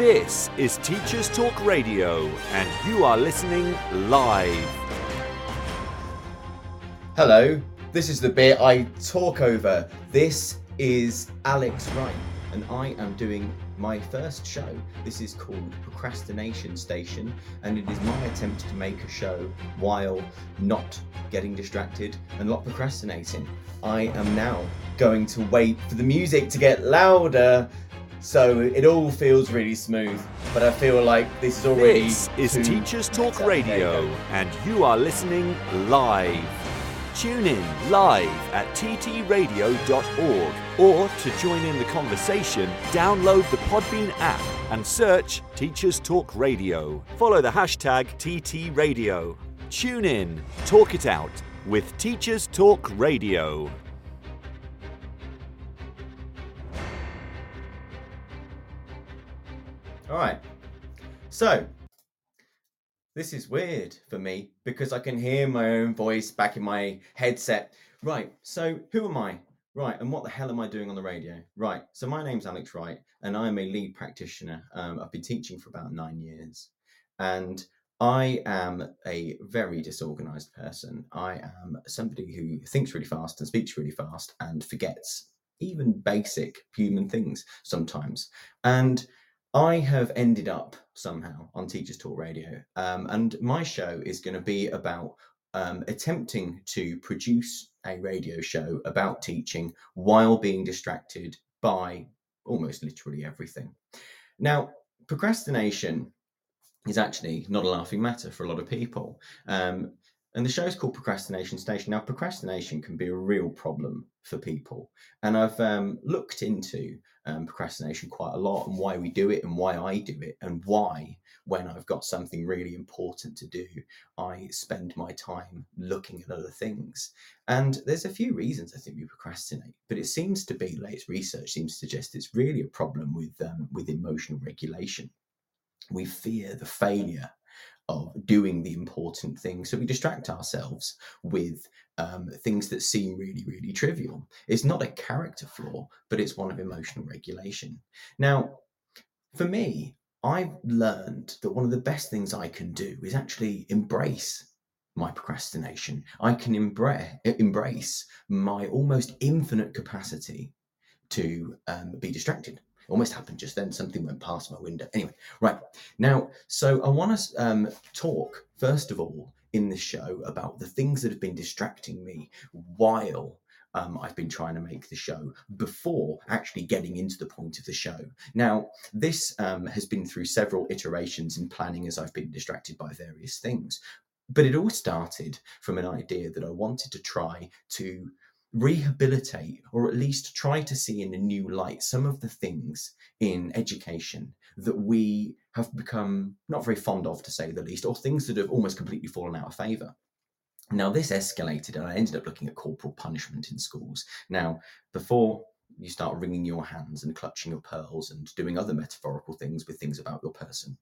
This is Teachers Talk Radio, and you are listening live. Hello, this is the bit I talk over. This is Alex Wright, and I am doing my first show. This is called Procrastination Station, and it is my attempt to make a show while not getting distracted and not procrastinating. I am now going to wait for the music to get louder. So it all feels really smooth, but I feel like this is already. This is Teachers Talk better. You Radio, and you are listening live. Tune in live at ttradio.org or to join in the conversation, download the Podbean app and search Teachers Talk Radio. Follow the hashtag TTRadio. Tune in, talk it out with Teachers Talk Radio. All right. So, this is weird for me because I can hear my own voice back in my headset. Right. So, who am I? Right. And what the hell am I doing on the radio? Right. So, my name's Alex Wright and I'm a lead practitioner. Um, I've been teaching for about nine years. And I am a very disorganized person. I am somebody who thinks really fast and speaks really fast and forgets even basic human things sometimes. And I have ended up somehow on Teachers Talk Radio, um, and my show is going to be about um, attempting to produce a radio show about teaching while being distracted by almost literally everything. Now, procrastination is actually not a laughing matter for a lot of people. Um, and the show's called Procrastination Station. Now, procrastination can be a real problem for people. And I've um, looked into um, procrastination quite a lot and why we do it and why I do it and why, when I've got something really important to do, I spend my time looking at other things. And there's a few reasons I think we procrastinate, but it seems to be, latest research seems to suggest it's really a problem with um, with emotional regulation. We fear the failure of doing the important things. So we distract ourselves with um, things that seem really, really trivial. It's not a character flaw, but it's one of emotional regulation. Now, for me, I've learned that one of the best things I can do is actually embrace my procrastination. I can embrace, embrace my almost infinite capacity to um, be distracted. Almost happened just then. Something went past my window. Anyway, right now, so I want to um, talk first of all in this show about the things that have been distracting me while um, I've been trying to make the show before actually getting into the point of the show. Now, this um, has been through several iterations in planning as I've been distracted by various things. But it all started from an idea that I wanted to try to rehabilitate or at least try to see in a new light some of the things in education that we have become not very fond of, to say the least, or things that have almost completely fallen out of favour. Now, this escalated, and I ended up looking at corporal punishment in schools. Now, before you start wringing your hands and clutching your pearls and doing other metaphorical things with things about your person,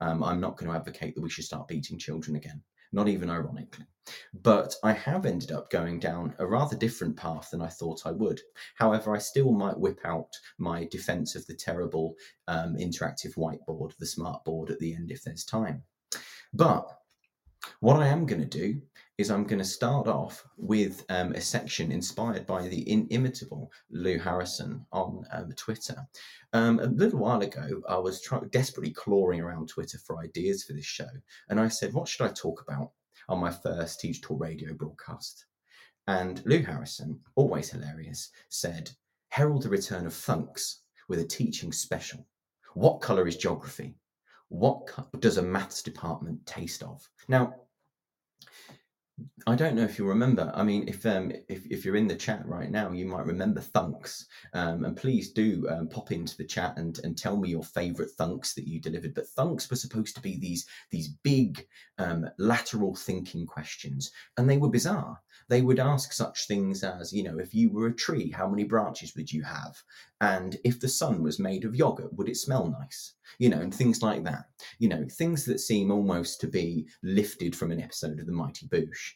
um, I'm not going to advocate that we should start beating children again, not even ironically. But I have ended up going down a rather different path than I thought I would. However, I still might whip out my defense of the terrible um, interactive whiteboard, the smart board at the end if there's time. But what I am going to do is I'm going to start off with um, a section inspired by the inimitable Lou Harrison on um, Twitter. Um, a little while ago, I was try- desperately clawing around Twitter for ideas for this show, and I said, "What should I talk about on my first Teach Talk Radio broadcast?" And Lou Harrison, always hilarious, said, "Herald the return of thunks with a teaching special. What colour is geography? What co- does a maths department taste of?" Now, I don't know if you remember. I mean, if um, if, if you're in the chat right now, you might remember thunks. Um, and please do um, pop into the chat and, and tell me your favourite thunks that you delivered. But thunks were supposed to be these these big um, lateral thinking questions, and they were bizarre. They would ask such things as, you know, if you were a tree, how many branches would you have? And if the sun was made of yogurt, would it smell nice? You know, and things like that. You know, things that seem almost to be lifted from an episode of The Mighty Boosh.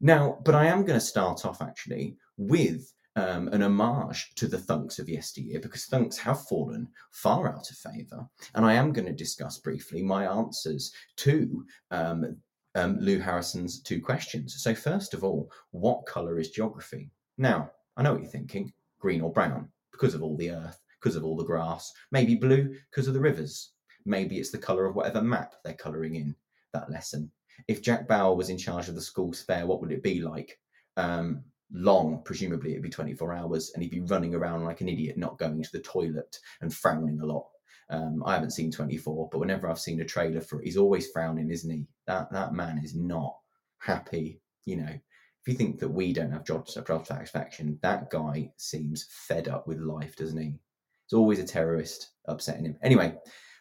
Now, but I am going to start off actually with um, an homage to the thunks of yesteryear because thunks have fallen far out of favour. And I am going to discuss briefly my answers to um, um, Lou Harrison's two questions. So, first of all, what colour is geography? Now, I know what you're thinking green or brown because of all the earth, because of all the grass, maybe blue because of the rivers. Maybe it's the colour of whatever map they're colouring in that lesson. If Jack Bauer was in charge of the school's fair, what would it be like? Um, long, presumably it'd be 24 hours, and he'd be running around like an idiot, not going to the toilet and frowning a lot. Um, I haven't seen 24, but whenever I've seen a trailer for it, he's always frowning, isn't he? That that man is not happy. You know, if you think that we don't have job, job satisfaction, that guy seems fed up with life, doesn't he? It's always a terrorist upsetting him. Anyway,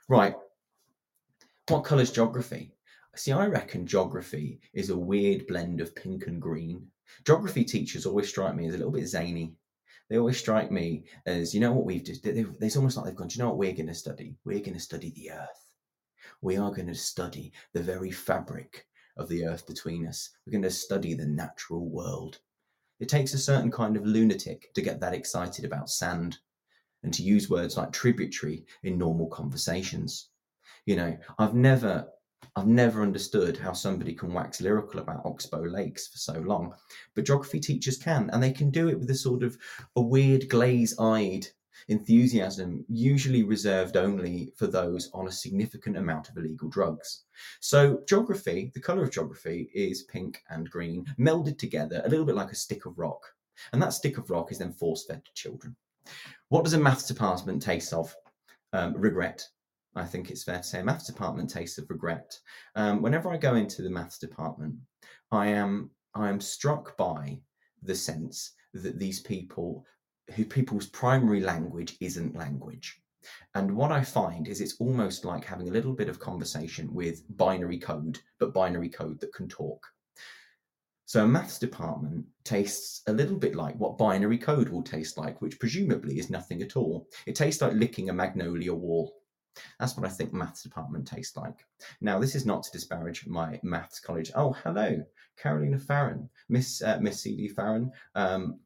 right. What colour's geography? See, I reckon geography is a weird blend of pink and green. Geography teachers always strike me as a little bit zany. They always strike me as, you know what we've just, they, it's almost like they've gone, do you know what we're going to study? We're going to study the earth. We are going to study the very fabric of the earth between us. We're going to study the natural world. It takes a certain kind of lunatic to get that excited about sand and to use words like tributary in normal conversations. You know, I've never I've never understood how somebody can wax lyrical about Oxbow Lakes for so long, but geography teachers can, and they can do it with a sort of a weird glaze-eyed enthusiasm, usually reserved only for those on a significant amount of illegal drugs. So, geography, the colour of geography is pink and green, melded together, a little bit like a stick of rock. And that stick of rock is then force fed to children. What does a maths department taste of? Um, regret. I think it's fair to say a maths department tastes of regret. Um, whenever I go into the maths department, I am I am struck by the sense that these people who people's primary language isn't language. And what I find is it's almost like having a little bit of conversation with binary code, but binary code that can talk. So a maths department tastes a little bit like what binary code will taste like, which presumably is nothing at all. It tastes like licking a magnolia wall. That's what I think maths department tastes like. Now, this is not to disparage my maths college. Oh, hello, Carolina Farron, Miss uh, Miss CD Farron, um,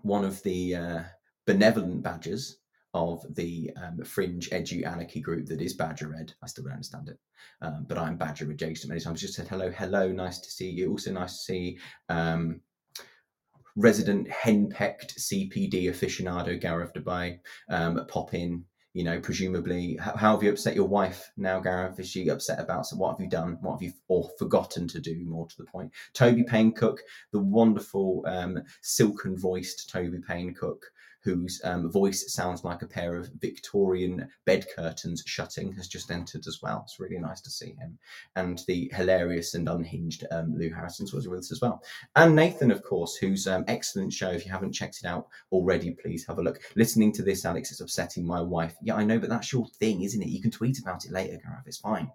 one of the uh, benevolent badgers of the um, fringe edu anarchy group that is Badger Ed. I still don't understand it, um, but I'm Badger adjacent many times. Just said hello, hello, nice to see you. Also nice to see um, resident henpecked CPD aficionado Gaurav Dubay um, pop in you know, presumably, how, how, have you upset your wife now, Gaurav? Is she upset about so what have you done? What have you or forgotten to do? More to the point, Toby Payne Cook, the wonderful um, silken voiced Toby Payne Cook, whose um, voice sounds like a pair of Victorian bed curtains shutting, has just entered as well. It's really nice to see him. And the hilarious and unhinged um, Lou Harrison's was with us as well. And Nathan, of course, whose um, excellent show. If you haven't checked it out already, please have a look. Listening to this, Alex, is upsetting my wife. Yeah, I know, but that's your thing, isn't it? You can tweet about it later, Gaurav. It's fine.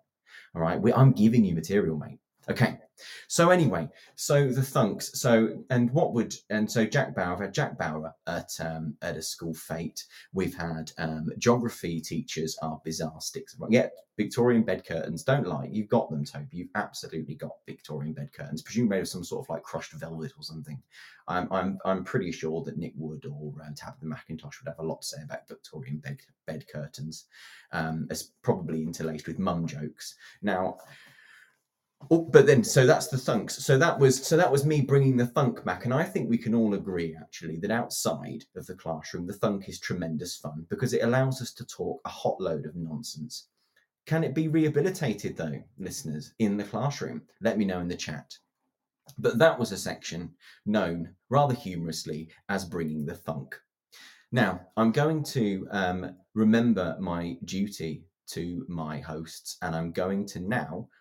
All right. We, I'm giving you material, mate. Okay. So anyway, so the thunks. So and what would and so Jack Bauer. Had Jack Bauer at um, at a school fete. We've had um, geography teachers are bizarre sticks. Yeah, Victorian bed curtains. Don't lie, you've got them, Toby. You've absolutely got Victorian bed curtains. Presumably made of some sort of like crushed velvet or something. I'm I'm I'm pretty sure that Nick Wood or uh, Tabitha McIntosh would have a lot to say about Victorian bed bed curtains, um, as probably interlaced with mum jokes. Now Oh, but then so that's the thunks. So that was so that was me bringing the thunk back. And i think we can all agree actually that outside of the classroom the thunk is tremendous fun because it allows us to talk a hot load of nonsense. Can it be rehabilitated though listeners in the classroom? Let me know in the chat. But that was a section known rather humorously as bringing the thunk. Now i'm going to um, remember my duty to my hosts and i'm going to now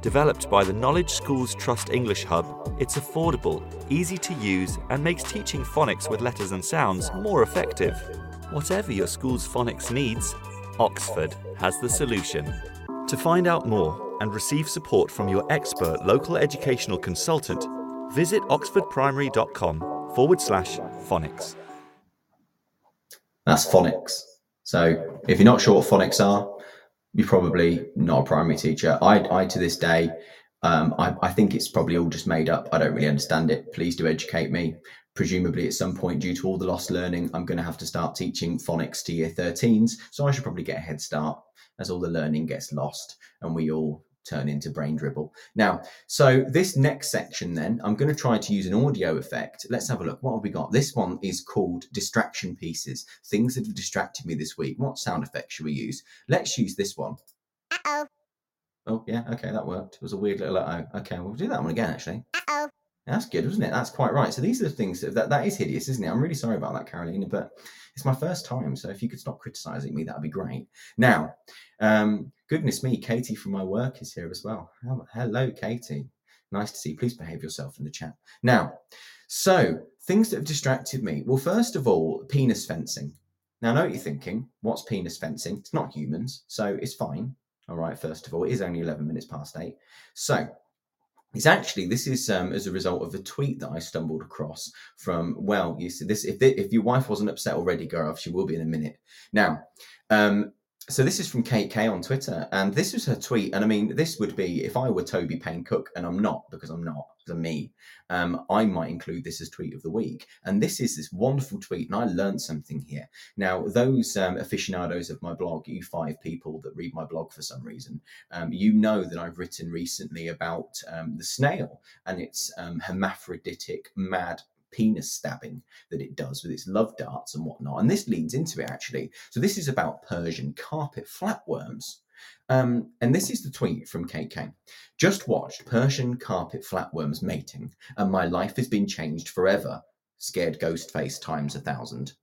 Developed by the Knowledge Schools Trust English Hub, it's affordable, easy to use, and makes teaching phonics with letters and sounds more effective. Whatever your school's phonics needs, Oxford has the solution. To find out more and receive support from your expert local educational consultant, visit oxfordprimary.com forward slash phonics. That's phonics. So if you're not sure what phonics are, you're probably not a primary teacher. I, I to this day, um, I, I think it's probably all just made up. I don't really understand it. Please do educate me. Presumably, at some point, due to all the lost learning, I'm going to have to start teaching phonics to year 13s. So I should probably get a head start as all the learning gets lost and we all turn into brain dribble. Now, so this next section, then, I'm going to try to use an audio effect. Let's have a look. What have we got? This one is called distraction pieces, things that have distracted me this week. What sound effect should we use? Let's use this one. Uh-oh. Oh, yeah, okay, that worked. It was a weird little uh oh. Okay, we'll do that one again, actually. Uh-oh. That's good, wasn't it? That's quite right. So these are the things that, that that is hideous, isn't it? I'm really sorry about that, Carolina, but it's my first time. So if you could stop criticizing me, that'd be great. Now, um, goodness me, Katie from my work is here as well. Hello, Katie. Nice to see you. Please behave yourself in the chat. Now, so things that have distracted me. Well, first of all, penis fencing. Now, I know what you're thinking. What's penis fencing? It's not humans, so it's fine. All right, first of all, it is only 11 minutes past eight. So, it's actually this is um, as a result of a tweet that I stumbled across from well, you see this if if your wife wasn't upset already, Gaurav, she will be in a minute. Now, um, so this is from Kate K on Twitter, and this was her tweet. And I mean, this would be if I were Toby Payne Cook, and I'm not because I'm not, the me. Um, I might include this as tweet of the week. And this is this wonderful tweet, and I learned something here. Now, those um, aficionados of my blog, you five people that read my blog for some reason, um, you know that I've written recently about um, the snail and its um, hermaphroditic mad penis stabbing that it does with its love darts and whatnot. And this leads into it actually. So this is about Persian carpet flatworms. Um, and this is the tweet from KK. Just watched Persian carpet flatworms mating, and my life has been changed forever. Scared ghost face times a thousand.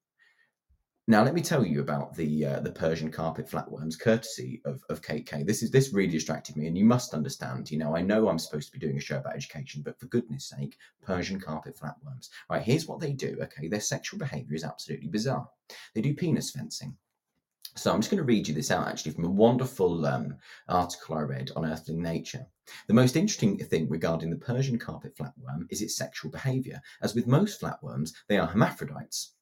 Now, let me tell you about the uh, the Persian carpet flatworms, courtesy of, of KK. This is this really distracted me, and you must understand. You know, I know I'm supposed to be doing a show about education, but for goodness' sake, Persian carpet flatworms. Right, here's what they do. Okay, their sexual behaviour is absolutely bizarre. They do penis fencing. So I'm just going to read you this out actually from a wonderful um, article I read on Earthling Nature. The most interesting thing regarding the Persian carpet flatworm is its sexual behaviour. As with most flatworms, they are hermaphrodites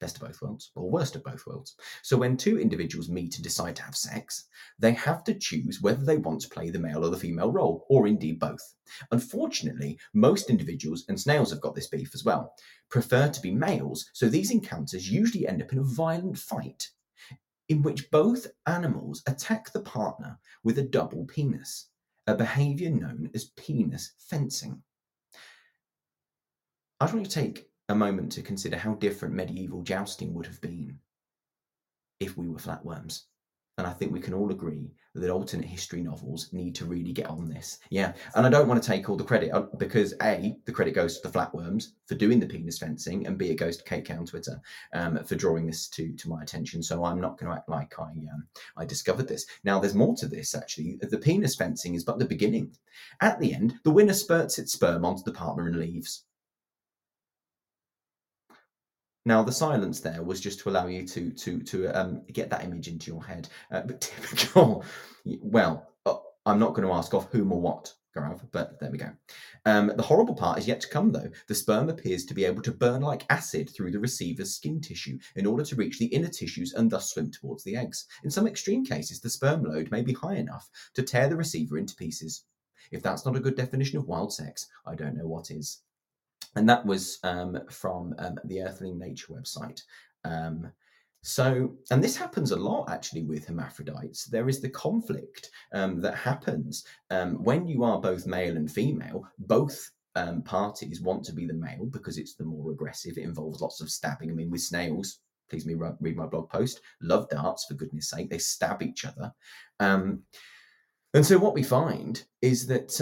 best of both worlds or worst of both worlds. So when two individuals meet and decide to have sex, they have to choose whether they want to play the male or the female role, or indeed both. Unfortunately, most individuals, and snails have got this beef as well, prefer to be males, so these encounters usually end up in a violent fight in which both animals attack the partner with a double penis, a behavior known as penis fencing. I just want to take a moment to consider how different medieval jousting would have been if we were flatworms. And I think we can all agree that alternate history novels need to really get on this. Yeah. And I don't want to take all the credit uh, because A, the credit goes to the flatworms for doing the penis fencing, and B, it goes to KK on Twitter um, for drawing this to, to my attention. So I'm not going to act like I um, I discovered this. Now, there's more to this actually. The penis fencing is but the beginning. At the end, the winner spurts its sperm onto the partner and leaves. Now, the silence there was just to allow you to to to um, get that image into your head. Uh, but typical, well, uh, I'm not going to ask off whom or what, Gaurav, but there we go. Um, the horrible part is yet to come, though. The sperm appears to be able to burn like acid through the receiver's skin tissue in order to reach the inner tissues and thus swim towards the eggs. In some extreme cases, the sperm load may be high enough to tear the receiver into pieces. If that's not a good definition of wild sex, I don't know what is and that was um, from um, the Earthling Nature website. Um, so, and this happens a lot actually with hermaphrodites. There is the conflict um, that happens um, when you are both male and female. Both um, parties want to be the male because it's the more aggressive. It involves lots of stabbing. I mean, with snails, please me read my blog post. Love darts, for goodness sake. They stab each other. And so what we find is that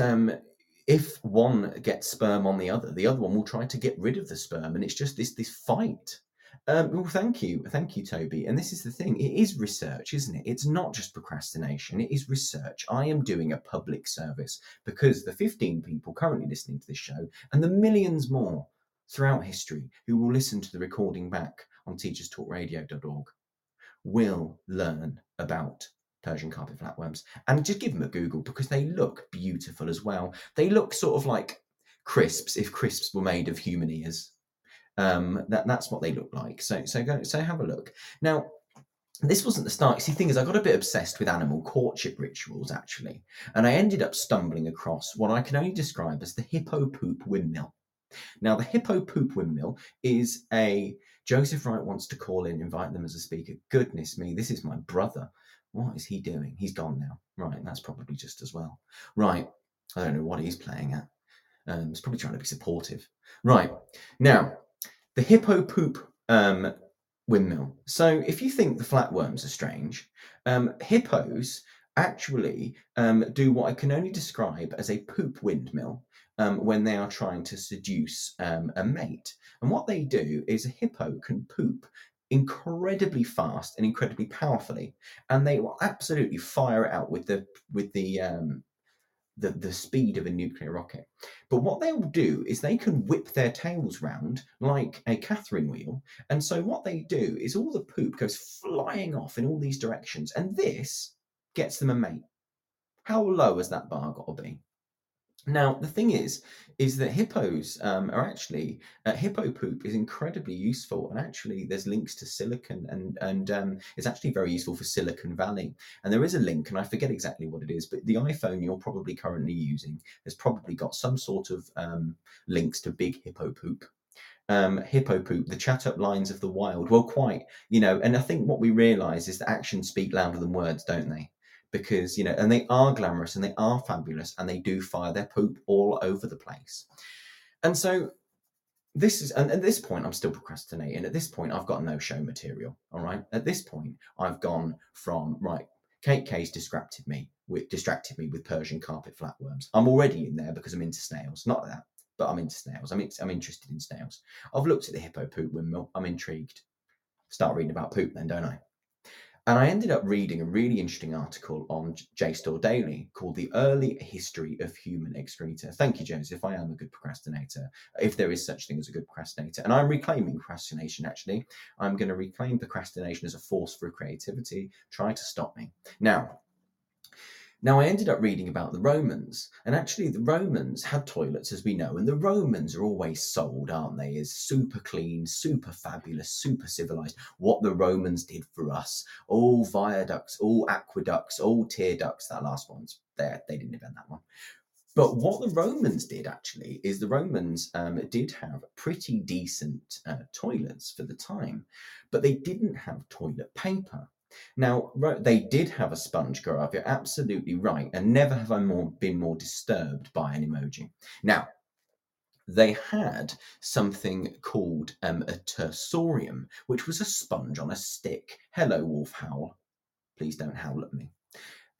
if one gets sperm on the other, the other one will try to get rid of the sperm, and it's just this this fight. Um, well, thank you, thank you, Toby. And this is the thing: it is research, isn't it? It's not just procrastination; it is research. I am doing a public service because the 15 people currently listening to this show, and the millions more throughout history who will listen to the recording back on teacherstalkradio.org, will learn about Persian carpet flatworms and just give them a Google because they look beautiful as well. They look sort of like crisps if crisps were made of human ears. Um, that that's what they look like. So so go so have a look. Now this wasn't the start. See, thing is, I got a bit obsessed with animal courtship rituals actually, and I ended up stumbling across what I can only describe as the hippo poop windmill. Now, the hippo poop windmill is a Joseph Wright wants to call in, invite them as a speaker. Goodness me, this is my brother. What is he doing? He's gone now. Right, that's probably just as well. Right, I don't know what he's playing at. Um, he's probably trying to be supportive. Right, now, the hippo poop um, windmill. So if you think the flatworms are strange, um, hippos actually um, do what I can only describe as a poop windmill um, when they are trying to seduce um, a mate. And what they do is a hippo can poop incredibly fast and incredibly powerfully, and they will absolutely fire it out with the with the um, the, the speed of a nuclear rocket. But what they will do is they can whip their tails round like a Catherine wheel. And so what they do is all the poop goes flying off in all these directions. And this gets them a mate. How low has that bar got to be? Now, the thing is, is that hippos um, are actually uh, hippo poop is incredibly useful, and actually, there's links to Silicon, and and um, it's actually very useful for Silicon Valley. And there is a link, and I forget exactly what it is, but the iPhone you're probably currently using has probably got some sort of um, links to big hippo poop. Um, hippo poop, the chat up lines of the wild. Well, quite, you know, and I think what we realise is that actions speak louder than words, don't they? Because you know and they are glamorous and they are fabulous and they do fire their poop all over the place. And so this is and at this point i'm still procrastinating. At this point i've got no show material all right? At this point i've gone from right Kate K's distracted me with distracted me with persian carpet flatworms. I'm already in there because i'm into snails. Not that but i'm into snails. I'm, I'm interested in snails. I've looked at the hippo poop windmill. I'm intrigued. Start reading about poop then don't i and I ended up reading a really interesting article on JSTOR Daily called The Early History of Human Excreta. Thank you, Joseph. I am a good procrastinator, if there is such thing as a good procrastinator. And I'm reclaiming procrastination, actually. I'm going to reclaim procrastination as a force for creativity. Try to stop me. Now, now, I ended up reading about the Romans, and actually, the Romans had toilets, as we know, and the Romans are always sold, aren't they, as super clean, super fabulous, super civilized. What the Romans did for us all viaducts, all aqueducts, all tear ducts. That last one's there, they didn't invent that one. But what the Romans did actually is the Romans um, did have pretty decent uh, toilets for the time, but they didn't have toilet paper. Now, they did have a sponge up. You're absolutely right. And never have I more been more disturbed by an emoji. Now, they had something called um, a tersorium, which was a sponge on a stick. Hello, Wolf Howl. Please don't howl at me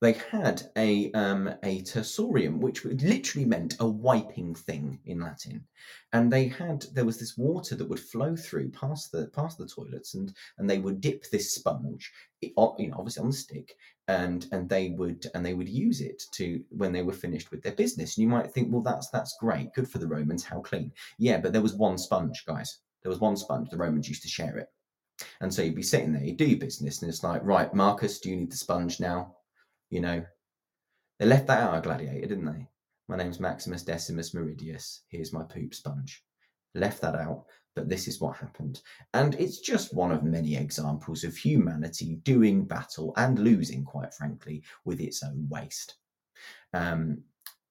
they had a um, a tersorium, which literally meant a wiping thing in Latin, and they had there was this water that would flow through past the past the toilets, and and they would dip this sponge, you know, obviously on the stick, and and they would and they would use it to when they were finished with their business. And you might think, well, that's that's great, good for the Romans, how clean. Yeah, but there was one sponge, guys. There was one sponge. The Romans used to share it. And so you'd be sitting there, you do business, and it's like, right, Marcus, do you need the sponge now? You know, they left that out of Gladiator, didn't they? My name's Maximus Decimus Meridius. Here's my poop sponge. Left that out, but this is what happened. And it's just one of many examples of humanity doing battle and losing, quite frankly, with its own waste. Um,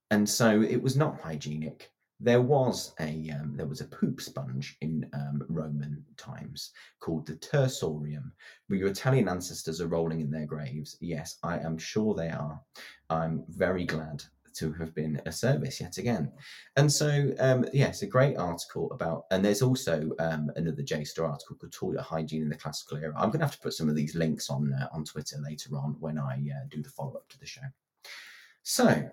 and so it was not hygienic there was a um, there was a poop sponge in um, Roman times called the tersorium. Your Italian ancestors are rolling in their graves. Yes, I am sure they are. I'm very glad to have been a service yet again. And so, um, yes, a great article about, and there's also um, another JSTOR article called Toilet Hygiene in the Classical Era. I'm going to have to put some of these links on uh, on Twitter later on when I uh, do the follow up to the show. So,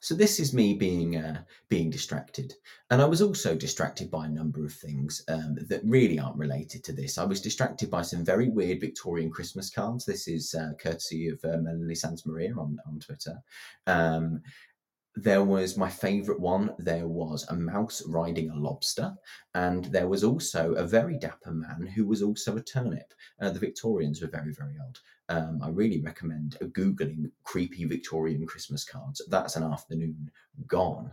so this is me being uh, being distracted, and I was also distracted by a number of things um, that really aren't related to this. I was distracted by some very weird Victorian Christmas cards. This is uh, courtesy of uh, Melanie Maria on on Twitter. Um, there was my favorite one. There was a mouse riding a lobster, and there was also a very dapper man who was also a turnip. Uh, the Victorians were very, very old. Um, I really recommend Googling creepy Victorian Christmas cards. That's an afternoon gone.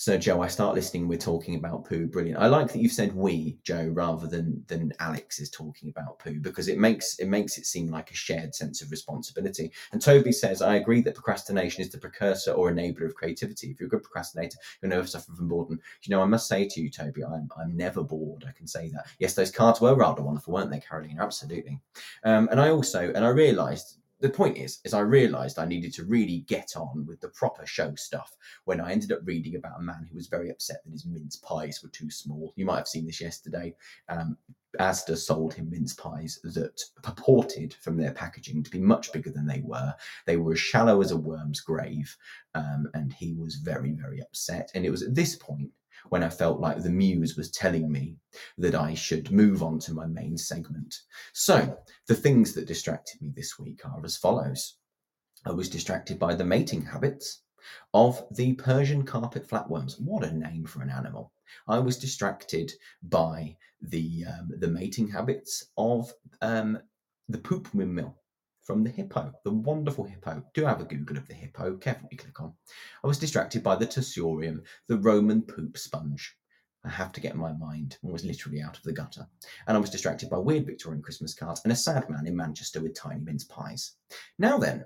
So, Joe, I start listening. We're talking about poo. Brilliant. I like that you've said we, Joe, rather than than Alex is talking about poo because it makes it makes it seem like a shared sense of responsibility. And Toby says, I agree that procrastination is the precursor or enabler of creativity. If you're a good procrastinator, you'll never suffer from boredom. You know, I must say to you, Toby, I'm I'm never bored. I can say that. Yes, those cards were rather wonderful, weren't they, Caroline? Absolutely. Um, and I also and I realised the point is, is I realised I needed to really get on with the proper show stuff when I ended up reading about a man who was very upset that his mince pies were too small. You might have seen this yesterday. Um, Asda sold him mince pies that purported from their packaging to be much bigger than they were. They were as shallow as a worm's grave, um, and he was very, very upset. And it was at this point when I felt like the muse was telling me that I should move on to my main segment. So, the things that distracted me this week are as follows I was distracted by the mating habits of the Persian carpet flatworms. What a name for an animal! I was distracted by the um, the mating habits of um, the poop windmill from the hippo, the wonderful hippo. Do have a Google of the hippo, carefully click on. I was distracted by the tersorium, the Roman poop sponge. I have to get my mind almost literally out of the gutter. And I was distracted by weird Victorian Christmas cards and a sad man in Manchester with tiny mince pies. Now then,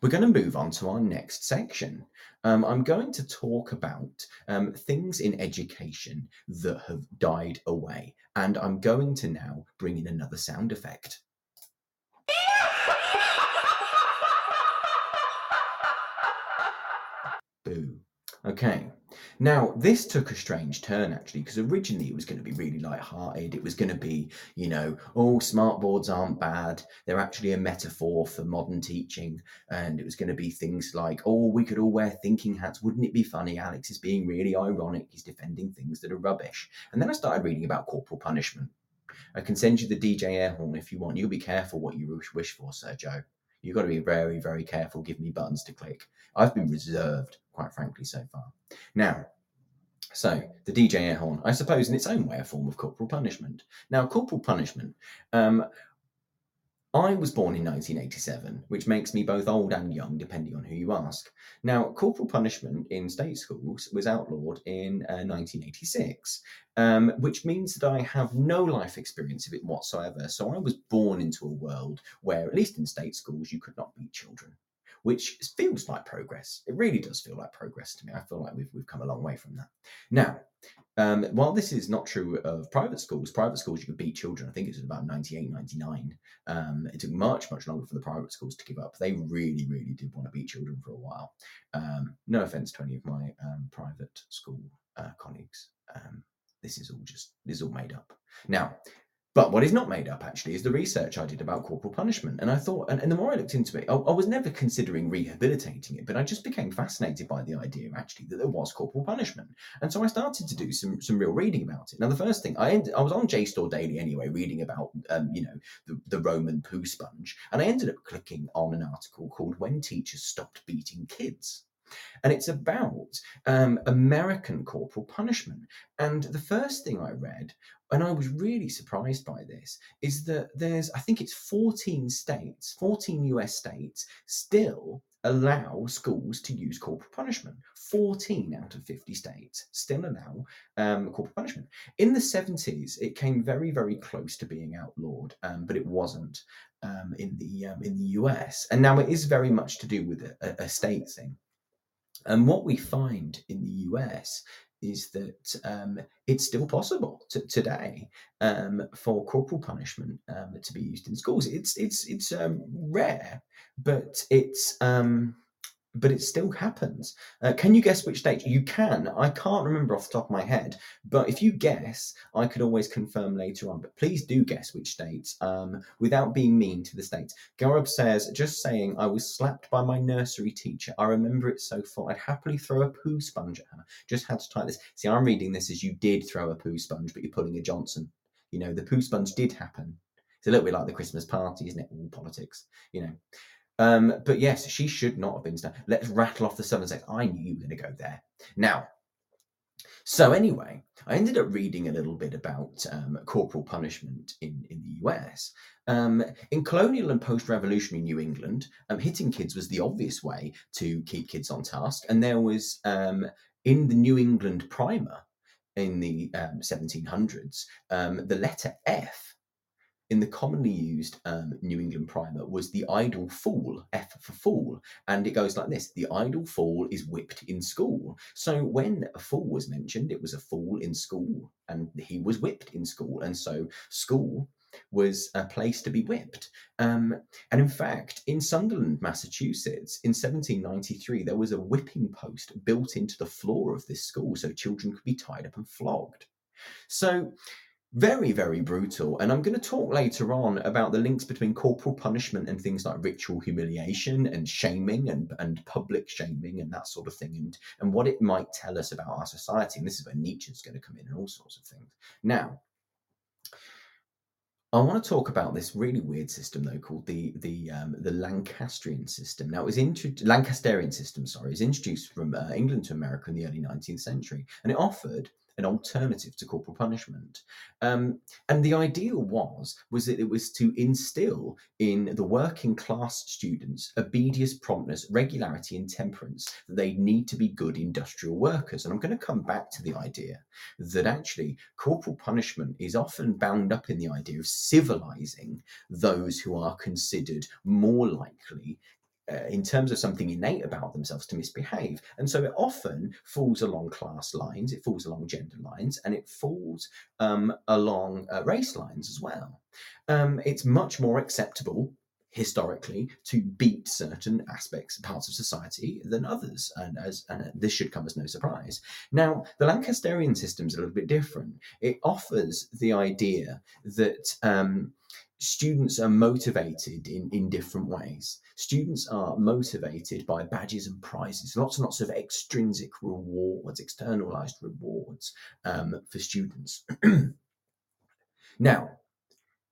we're going to move on to our next section. Um, I'm going to talk about um, things in education that have died away. And I'm going to now bring in another sound effect. Boo. Okay. Now, this took a strange turn actually, because originally it was going to be really light-hearted. It was going to be, you know, oh, smart boards aren't bad. They're actually a metaphor for modern teaching. And it was going to be things like, oh, we could all wear thinking hats. Wouldn't it be funny? Alex is being really ironic. He's defending things that are rubbish. And then I started reading about corporal punishment. I can send you the DJ air horn if you want. You'll be careful what you wish for, Joe. You've got to be very, very careful. Give me buttons to click. I've been reserved, quite frankly, so far. Now, so the DJ air horn, I suppose, in its own way, a form of corporal punishment. Now, corporal punishment. Um, I was born in 1987, which makes me both old and young, depending on who you ask. Now, corporal punishment in state schools was outlawed in uh, 1986, um, which means that I have no life experience of it whatsoever. So I was born into a world where, at least in state schools, you could not beat children which feels like progress. It really does feel like progress to me. I feel like we've, we've come a long way from that. Now, um, while this is not true of private schools, private schools you could beat children. I think it was about 98, 99. Um, it took much, much longer for the private schools to give up. They really, really did want to beat children for a while. Um, no offense to any of my um, private school uh, colleagues. Um, this is all just this is all made up. Now, but what is not made up actually is the research I did about corporal punishment. And I thought, and, and the more I looked into it, I, I, was never considering rehabilitating it, but I just became fascinated by the idea actually that there was corporal punishment. And so I started to do some some real reading about it. Now, the first thing I ended, I was on JSTOR Daily anyway, reading about um, you know the, the Roman poo sponge, and I ended up clicking on an article called "When Teachers Stopped Beating Kids." And it's about um, American corporal punishment. And the first thing I read, and I was really surprised by this, is that there's, I think it's 14 states, 14 US states still allow schools to use corporal punishment. 14 out of 50 states still allow um, corporal punishment. In the 70s, it came very, very close to being outlawed, um, but it wasn't um, in the um, in the US. And now it is very much to do with a, a state thing. And what we find in the US is that um, it's still possible to, today um, for corporal punishment um, to be used in schools. It's it's it's um, rare, but it's um, but it still happens. Uh, can you guess which state? You can. I can't remember off the top of my head, but if you guess, I could always confirm later on. But please do guess which states um, without being mean to the states. Gaurav says, just saying, I was slapped by my nursery teacher. I remember it so full. I'd happily throw a poo sponge at her. Just had to type this. See, I'm reading this as you did throw a poo sponge, but you're pulling a Johnson. You know, the poo sponge did happen. It's a little bit like the Christmas party, isn't it? All politics, you know. Um, but yes, she should not have been stoned. Let's rattle off the seven sects. I knew you were going to go there. Now, so anyway, I ended up reading a little bit about um, corporal punishment in, in the US. Um, in colonial and post-revolutionary New England, um, hitting kids was the obvious way to keep kids on task, and there was um, in the New England Primer in the 1700s um, um, the letter F in the commonly used um, New England primer was the idle fool, F for fool. And it goes like this the idle fool is whipped in school. So when a fool was mentioned, it was a fool in school, and he was whipped in school. And so school was a place to be whipped. Um, and in fact, in Sunderland, Massachusetts, in 1793, there was a whipping post built into the floor of this school so children could be tied up and flogged. So very, very brutal. And I'm going to talk later on about the links between corporal punishment and things like ritual humiliation and shaming and, and public shaming and that sort of thing, and, and what it might tell us about our society. And this is where Nietzsche's going to come in and all sorts of things. Now, I want to talk about this really weird system though, called the the um, the Lancastrian system. Now, it was intro- Lancasterian system. Sorry, is introduced from uh, England to America in the early 19th century, and it offered an alternative to corporal punishment. Um, and the idea was was that it was to instill in the working class students obedience, promptness, regularity, and temperance that they need to be good industrial workers. And I'm going to come back to the idea that actually corporal punishment is often bound up in the idea of civilizing those who are considered more likely uh, in terms of something innate about themselves to misbehave. And so it often falls along class lines, it falls along gender lines, and it falls um, along uh, race lines as well. Um, it's much more acceptable historically to beat certain aspects parts of society than others and as and this should come as no surprise now the lancasterian system is a little bit different it offers the idea that um, students are motivated in, in different ways. Students are motivated by badges and prizes, lots and lots of extrinsic rewards, externalized rewards um, for students. now,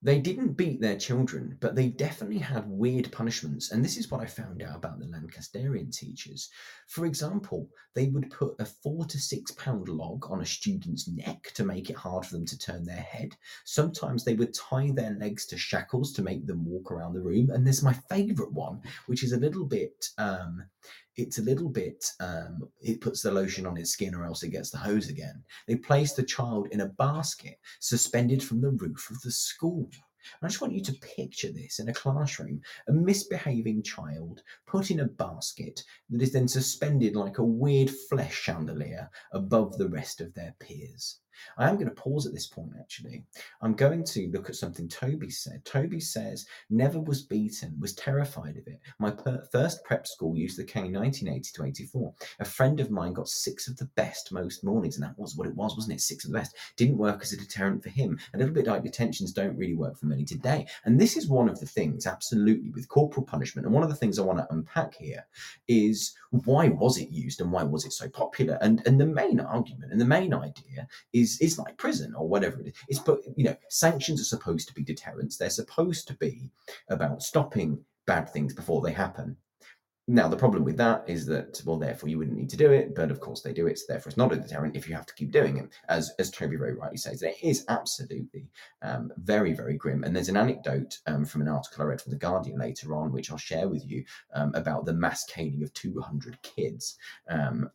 they didn't beat their children, but they definitely had weird punishments. And this is what I found out about the Lancasterian teachers. For example, they would put a four to six pound log on a student's neck to make it hard for them to turn their head. Sometimes they would tie their legs to shackles to make them walk around the room. And there's my favorite one, which is a little bit. Um, it's a little bit um, it puts the lotion on its skin or else it gets the hose again they place the child in a basket suspended from the roof of the school I just want you to picture this in a classroom a misbehaving child put in a basket that is then suspended like a weird flesh chandelier above the rest of their peers. I am going to pause at this point, actually. I'm going to look at something Toby said. Toby says, never was beaten, was terrified of it. My per- first prep school used the cane 1980 to 84. A friend of mine got six of the best most mornings, and that was what it was, wasn't it? Six of the best. Didn't work as a deterrent for him. A little bit like detentions don't really work for many today. And this is one of the things, absolutely, with corporal punishment. And one of the things I want to unpack here is why was it used and why was it so popular? And, and the main argument and the main idea is is is like prison or whatever it is. It's but you know sanctions are supposed to be deterrents. They're supposed to be about stopping bad things before they happen. Now the problem with that is that well, therefore you wouldn't need to do it, but of course they do it, so therefore it's not a deterrent if you have to keep doing it. As as Toby very rightly says, it is absolutely um, very very grim. And there's an anecdote um, from an article I read from the Guardian later on, which I'll share with you um, about the mass caning of 200 kids um,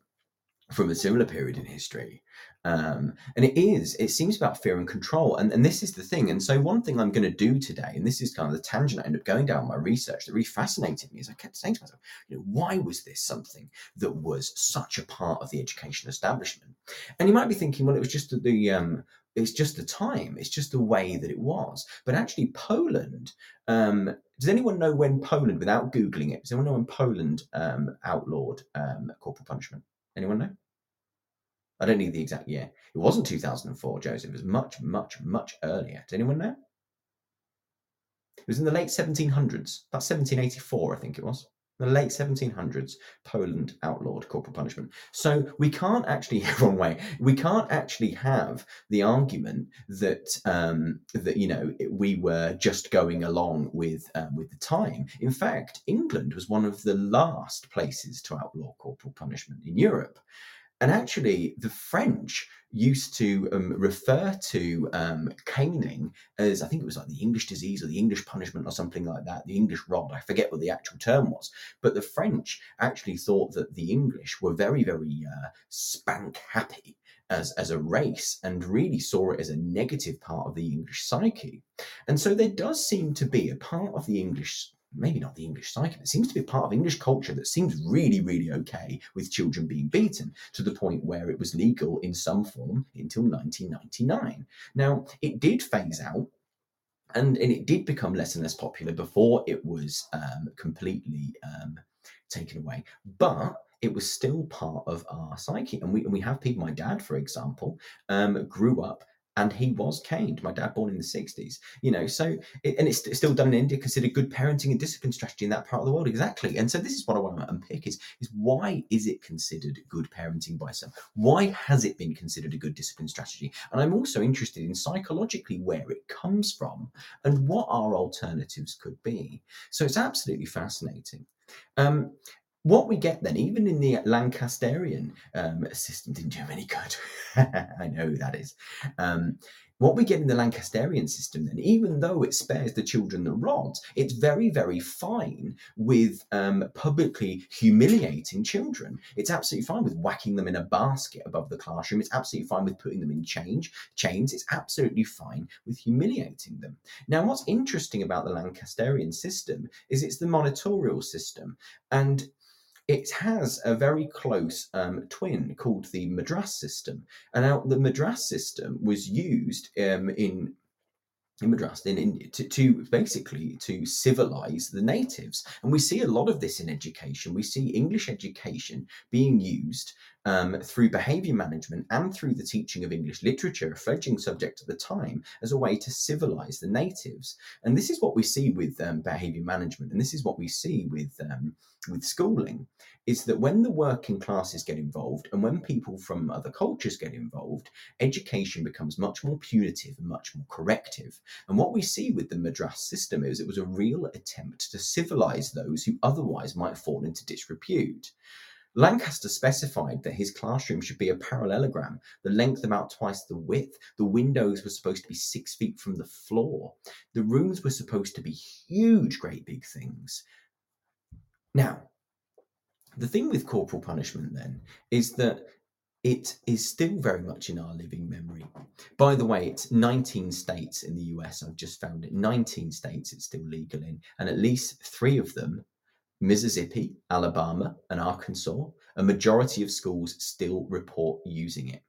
from a similar period in history. Um, and it is, it seems about fear and control. And, and this is the thing. And so, one thing I'm going to do today, and this is kind of the tangent I ended up going down my research that really fascinated me, is I kept saying to myself, you know, why was this something that was such a part of the education establishment? And you might be thinking, well, it was just the, um, it's just the time, it's just the way that it was. But actually, Poland, um, does anyone know when Poland, without Googling it, does anyone know when Poland um, outlawed um, corporal punishment? Anyone know? I don't need the exact year. It wasn't 2004, Joseph. It was much, much, much earlier. Does anyone know? It was in the late 1700s. That's 1784, I think it was. In the late 1700s, Poland outlawed corporal punishment. So we can't actually, wrong way, we can't actually have the argument that um, that you know we were just going along with um, with the time. In fact, England was one of the last places to outlaw corporal punishment in Europe. And actually, the French used to um, refer to um, caning as I think it was like the English disease or the English punishment or something like that, the English rod. I forget what the actual term was. But the French actually thought that the English were very, very uh, spank happy as, as a race and really saw it as a negative part of the English psyche. And so there does seem to be a part of the English maybe not the English psyche, but it seems to be part of English culture that seems really, really okay with children being beaten to the point where it was legal in some form until 1999. Now, it did phase out. And, and it did become less and less popular before it was um, completely um, taken away. But it was still part of our psyche. And we, and we have people, my dad, for example, um, grew up and he was caned. My dad, born in the 60s, you know, so, it, and it's, still done in India, considered good parenting and discipline strategy in that part of the world. Exactly. And so this is what I want to unpick is, is why is it considered good parenting by some? Why has it been considered a good discipline strategy? And I'm also interested in psychologically where it comes from and what our alternatives could be. So it's absolutely fascinating. Um, what we get then, even in the Lancasterian um, system, didn't do any good. I know who that is. Um, what we get in the Lancasterian system, then, even though it spares the children the rods, it's very, very fine with um, publicly humiliating children. It's absolutely fine with whacking them in a basket above the classroom. It's absolutely fine with putting them in change, chains. It's absolutely fine with humiliating them. Now, what's interesting about the Lancasterian system is it's the monitorial system. And it has a very close um, twin called the Madras system. And now the Madras system was used um, in in Madras in India to, to, basically to civilize the natives. And we see a lot of this in education. We see English education being used um, through behavior management and through the teaching of English literature, a fledgling subject at the time, as a way to civilize the natives. And this is what we see with um, behavior management, and this is what we see with um, with schooling, is that when the working classes get involved and when people from other cultures get involved, education becomes much more punitive and much more corrective. And what we see with the Madras system is it was a real attempt to civilize those who otherwise might fall into disrepute. Lancaster specified that his classroom should be a parallelogram, the length about twice the width. The windows were supposed to be six feet from the floor. The rooms were supposed to be huge, great big things. Now, the thing with corporal punishment then is that it is still very much in our living memory. By the way, it's 19 states in the US. I've just found it. 19 states it's still legal in, and at least three of them Mississippi, Alabama, and Arkansas, a majority of schools still report using it.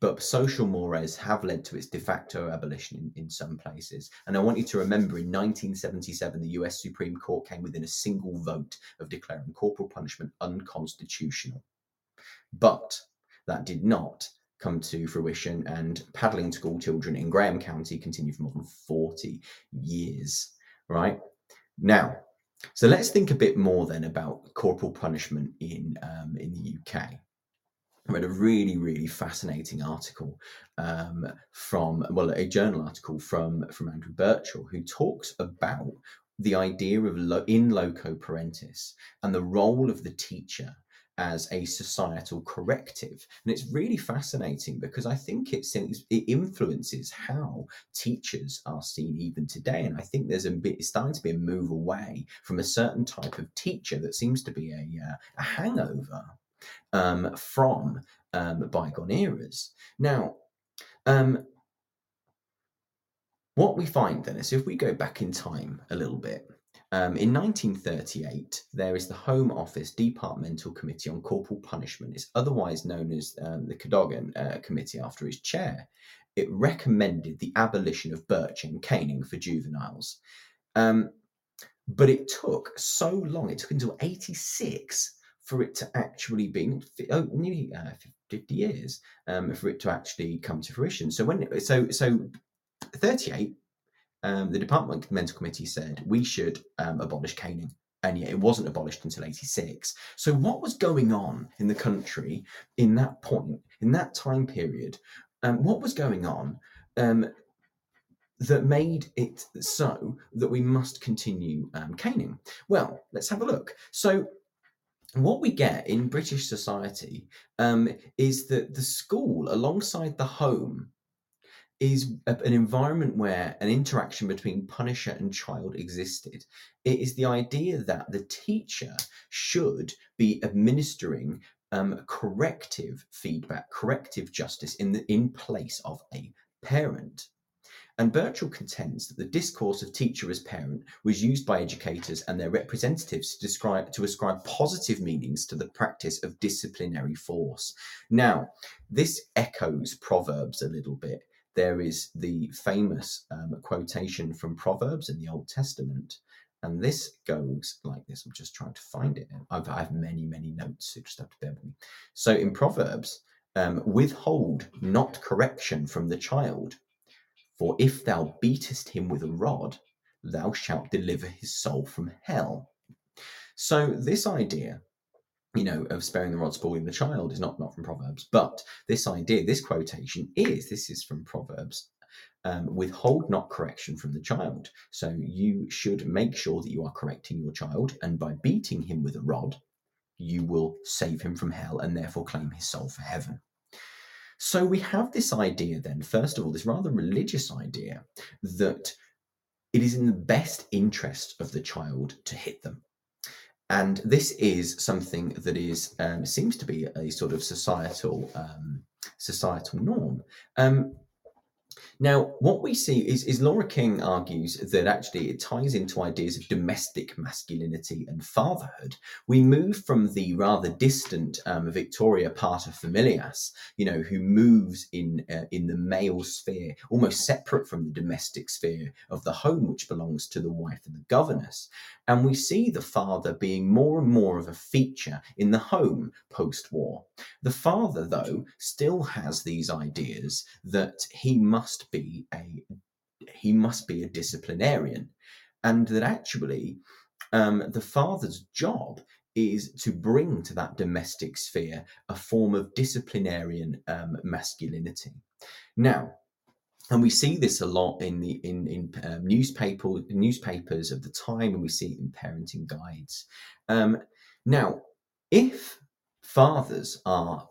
But social mores have led to its de facto abolition in, in some places. And I want you to remember in 1977, the US Supreme Court came within a single vote of declaring corporal punishment unconstitutional. But that did not come to fruition, and paddling school children in Graham County continued for more than 40 years, right? Now, so let's think a bit more then about corporal punishment in um, in the UK. I read a really, really fascinating article um, from well, a journal article from from Andrew Birchall, who talks about the idea of lo- in loco parentis and the role of the teacher as a societal corrective. And it's really fascinating because I think it's, it influences how teachers are seen even today. And I think there's a bit, it's starting to be a move away from a certain type of teacher that seems to be a, uh, a hangover um, from um, bygone eras. Now, um, what we find then is if we go back in time a little bit, um, in 1938, there is the Home Office Departmental Committee on Corporal Punishment. It's otherwise known as um, the Cadogan uh, Committee after its chair. It recommended the abolition of birching, caning for juveniles. Um, but it took so long, it took until 86 for it to actually be oh, nearly uh, 50 years um, for it to actually come to fruition. So when so so 38 um, the Departmental Committee said we should um, abolish caning. and yet it wasn't abolished until 86. So, what was going on in the country in that point, in that time period? Um, what was going on um, that made it so that we must continue um, caning? Well, let's have a look. So, what we get in British society um, is that the school, alongside the home, is a, an environment where an interaction between punisher and child existed. It is the idea that the teacher should be administering um, corrective feedback, corrective justice in the in place of a parent. And Birchall contends that the discourse of teacher as parent was used by educators and their representatives to describe to ascribe positive meanings to the practice of disciplinary force. Now, this echoes Proverbs a little bit. There is the famous um, quotation from Proverbs in the Old Testament, and this goes like this. I'm just trying to find it. I've, I have many, many notes, so just have to bear with me. So in Proverbs, um, withhold not correction from the child, for if thou beatest him with a rod, thou shalt deliver his soul from hell. So, this idea, you know, of sparing the rod, spoiling the child is not, not from Proverbs, but this idea, this quotation is this is from Proverbs. Um, withhold not correction from the child. So you should make sure that you are correcting your child, and by beating him with a rod, you will save him from hell and therefore claim his soul for heaven. So we have this idea, then, first of all, this rather religious idea that it is in the best interest of the child to hit them. And this is something that is um, seems to be a sort of societal um, societal norm. Um, now, what we see is, is Laura King argues that actually it ties into ideas of domestic masculinity and fatherhood. We move from the rather distant um, Victoria paterfamilias, you know, who moves in uh, in the male sphere, almost separate from the domestic sphere of the home, which belongs to the wife and the governess. And we see the father being more and more of a feature in the home post war. The father, though, still has these ideas that he must be a he must be a disciplinarian, and that actually um, the father's job is to bring to that domestic sphere a form of disciplinarian um, masculinity. Now, and we see this a lot in the in in um, newspaper newspapers of the time, and we see it in parenting guides. Um, now, if fathers are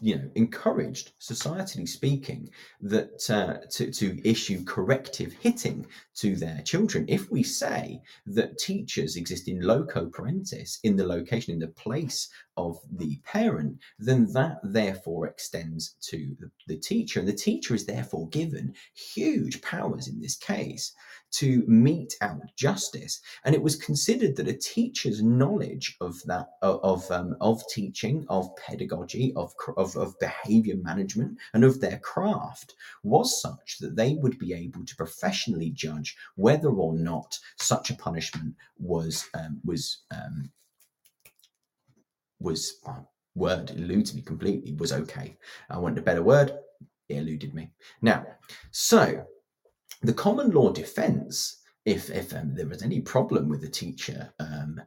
you know encouraged societally speaking that uh, to, to issue corrective hitting to their children. If we say that teachers exist in loco parentis in the location in the place of the parent then that therefore extends to the, the teacher and the teacher is therefore given huge powers in this case to mete out justice. And it was considered that a teacher's knowledge of that of um, of teaching, of pedagogy, of, of of behavior management, and of their craft was such that they would be able to professionally judge whether or not such a punishment was um, was um, was uh, word eludes me completely was okay. I want a better word. It eluded me. Now, so the common law defense, if, if um, there was any problem with the teacher um,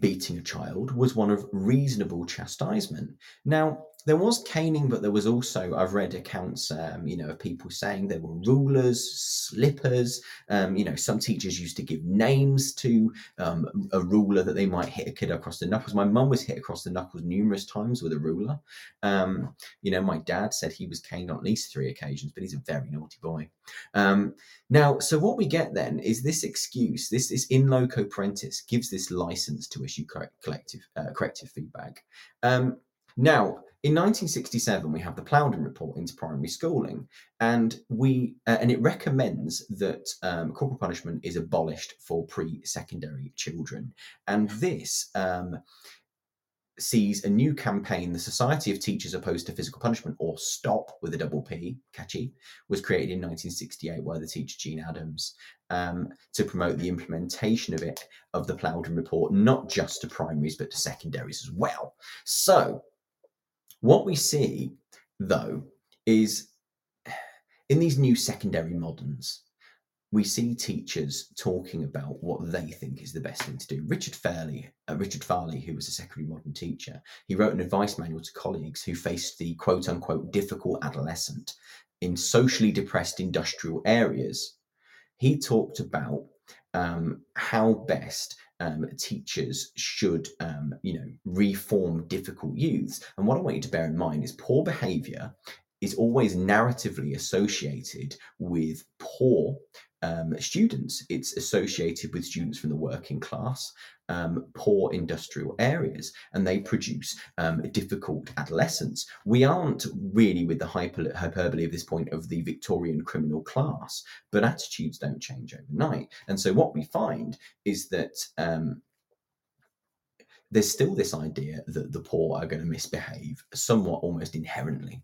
beating a child, was one of reasonable chastisement. Now, there was caning, but there was also I've read accounts, um, you know, of people saying there were rulers, slippers. Um, you know, some teachers used to give names to um, a ruler that they might hit a kid across the knuckles. My mum was hit across the knuckles numerous times with a ruler. Um, you know, my dad said he was caned on at least three occasions, but he's a very naughty boy. Um, now, so what we get then is this excuse, this in loco parentis gives this license to issue correct, collective uh, corrective feedback. Um, now, in 1967, we have the Plowden Report into primary schooling, and we uh, and it recommends that um, corporal punishment is abolished for pre-secondary children, and this. Um, sees a new campaign, the Society of Teachers Opposed to Physical Punishment, or STOP with a double P, catchy, was created in 1968 by the teacher Jean Adams um, to promote the implementation of it, of the Plowden Report, not just to primaries, but to secondaries as well. So, what we see, though, is in these new secondary moderns, we see teachers talking about what they think is the best thing to do. Richard Fairley, uh, Richard Farley, who was a secondary modern teacher, he wrote an advice manual to colleagues who faced the quote unquote difficult adolescent in socially depressed industrial areas. He talked about um, how best um, teachers should, um, you know, reform difficult youths. And what I want you to bear in mind is poor behaviour is always narratively associated with poor um, students. It's associated with students from the working class, um, poor industrial areas, and they produce um, difficult adolescents. We aren't really with the hyper- hyperbole of this point of the Victorian criminal class, but attitudes don't change overnight. And so what we find is that um, there's still this idea that the poor are going to misbehave somewhat almost inherently.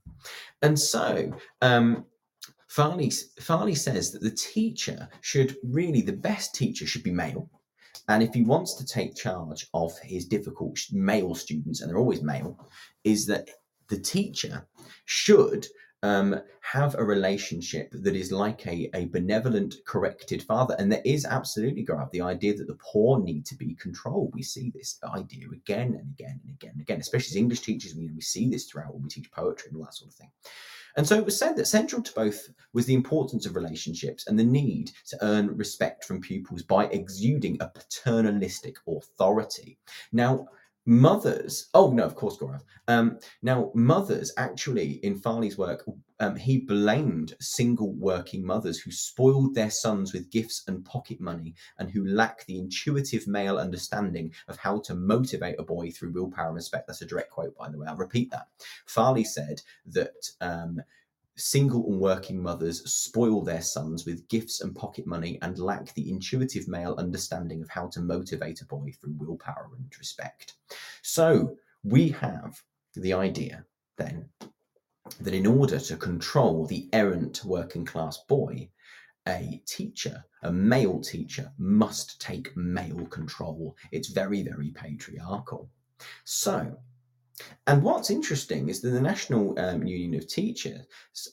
And so um, Farley, Farley says that the teacher should really, the best teacher should be male. And if he wants to take charge of his difficult male students, and they're always male, is that the teacher should um, have a relationship that is like a, a benevolent, corrected father. And there is absolutely, Gaurav, the idea that the poor need to be controlled. We see this idea again and again and again and again, especially as English teachers. We, we see this throughout when we teach poetry and all that sort of thing. And so it was said that central to both was the importance of relationships and the need to earn respect from pupils by exuding a paternalistic authority. Now, mothers oh no of course Gaurav. Um, now mothers actually in farley's work um, he blamed single working mothers who spoiled their sons with gifts and pocket money and who lack the intuitive male understanding of how to motivate a boy through willpower and respect. That's a direct quote by the way. I'll repeat that. Farley said that um, Single and working mothers spoil their sons with gifts and pocket money and lack the intuitive male understanding of how to motivate a boy through willpower and respect. So we have the idea then that in order to control the errant working class boy, a teacher, a male teacher, must take male control. It's very, very patriarchal. So and what's interesting is that the National um, Union of Teachers,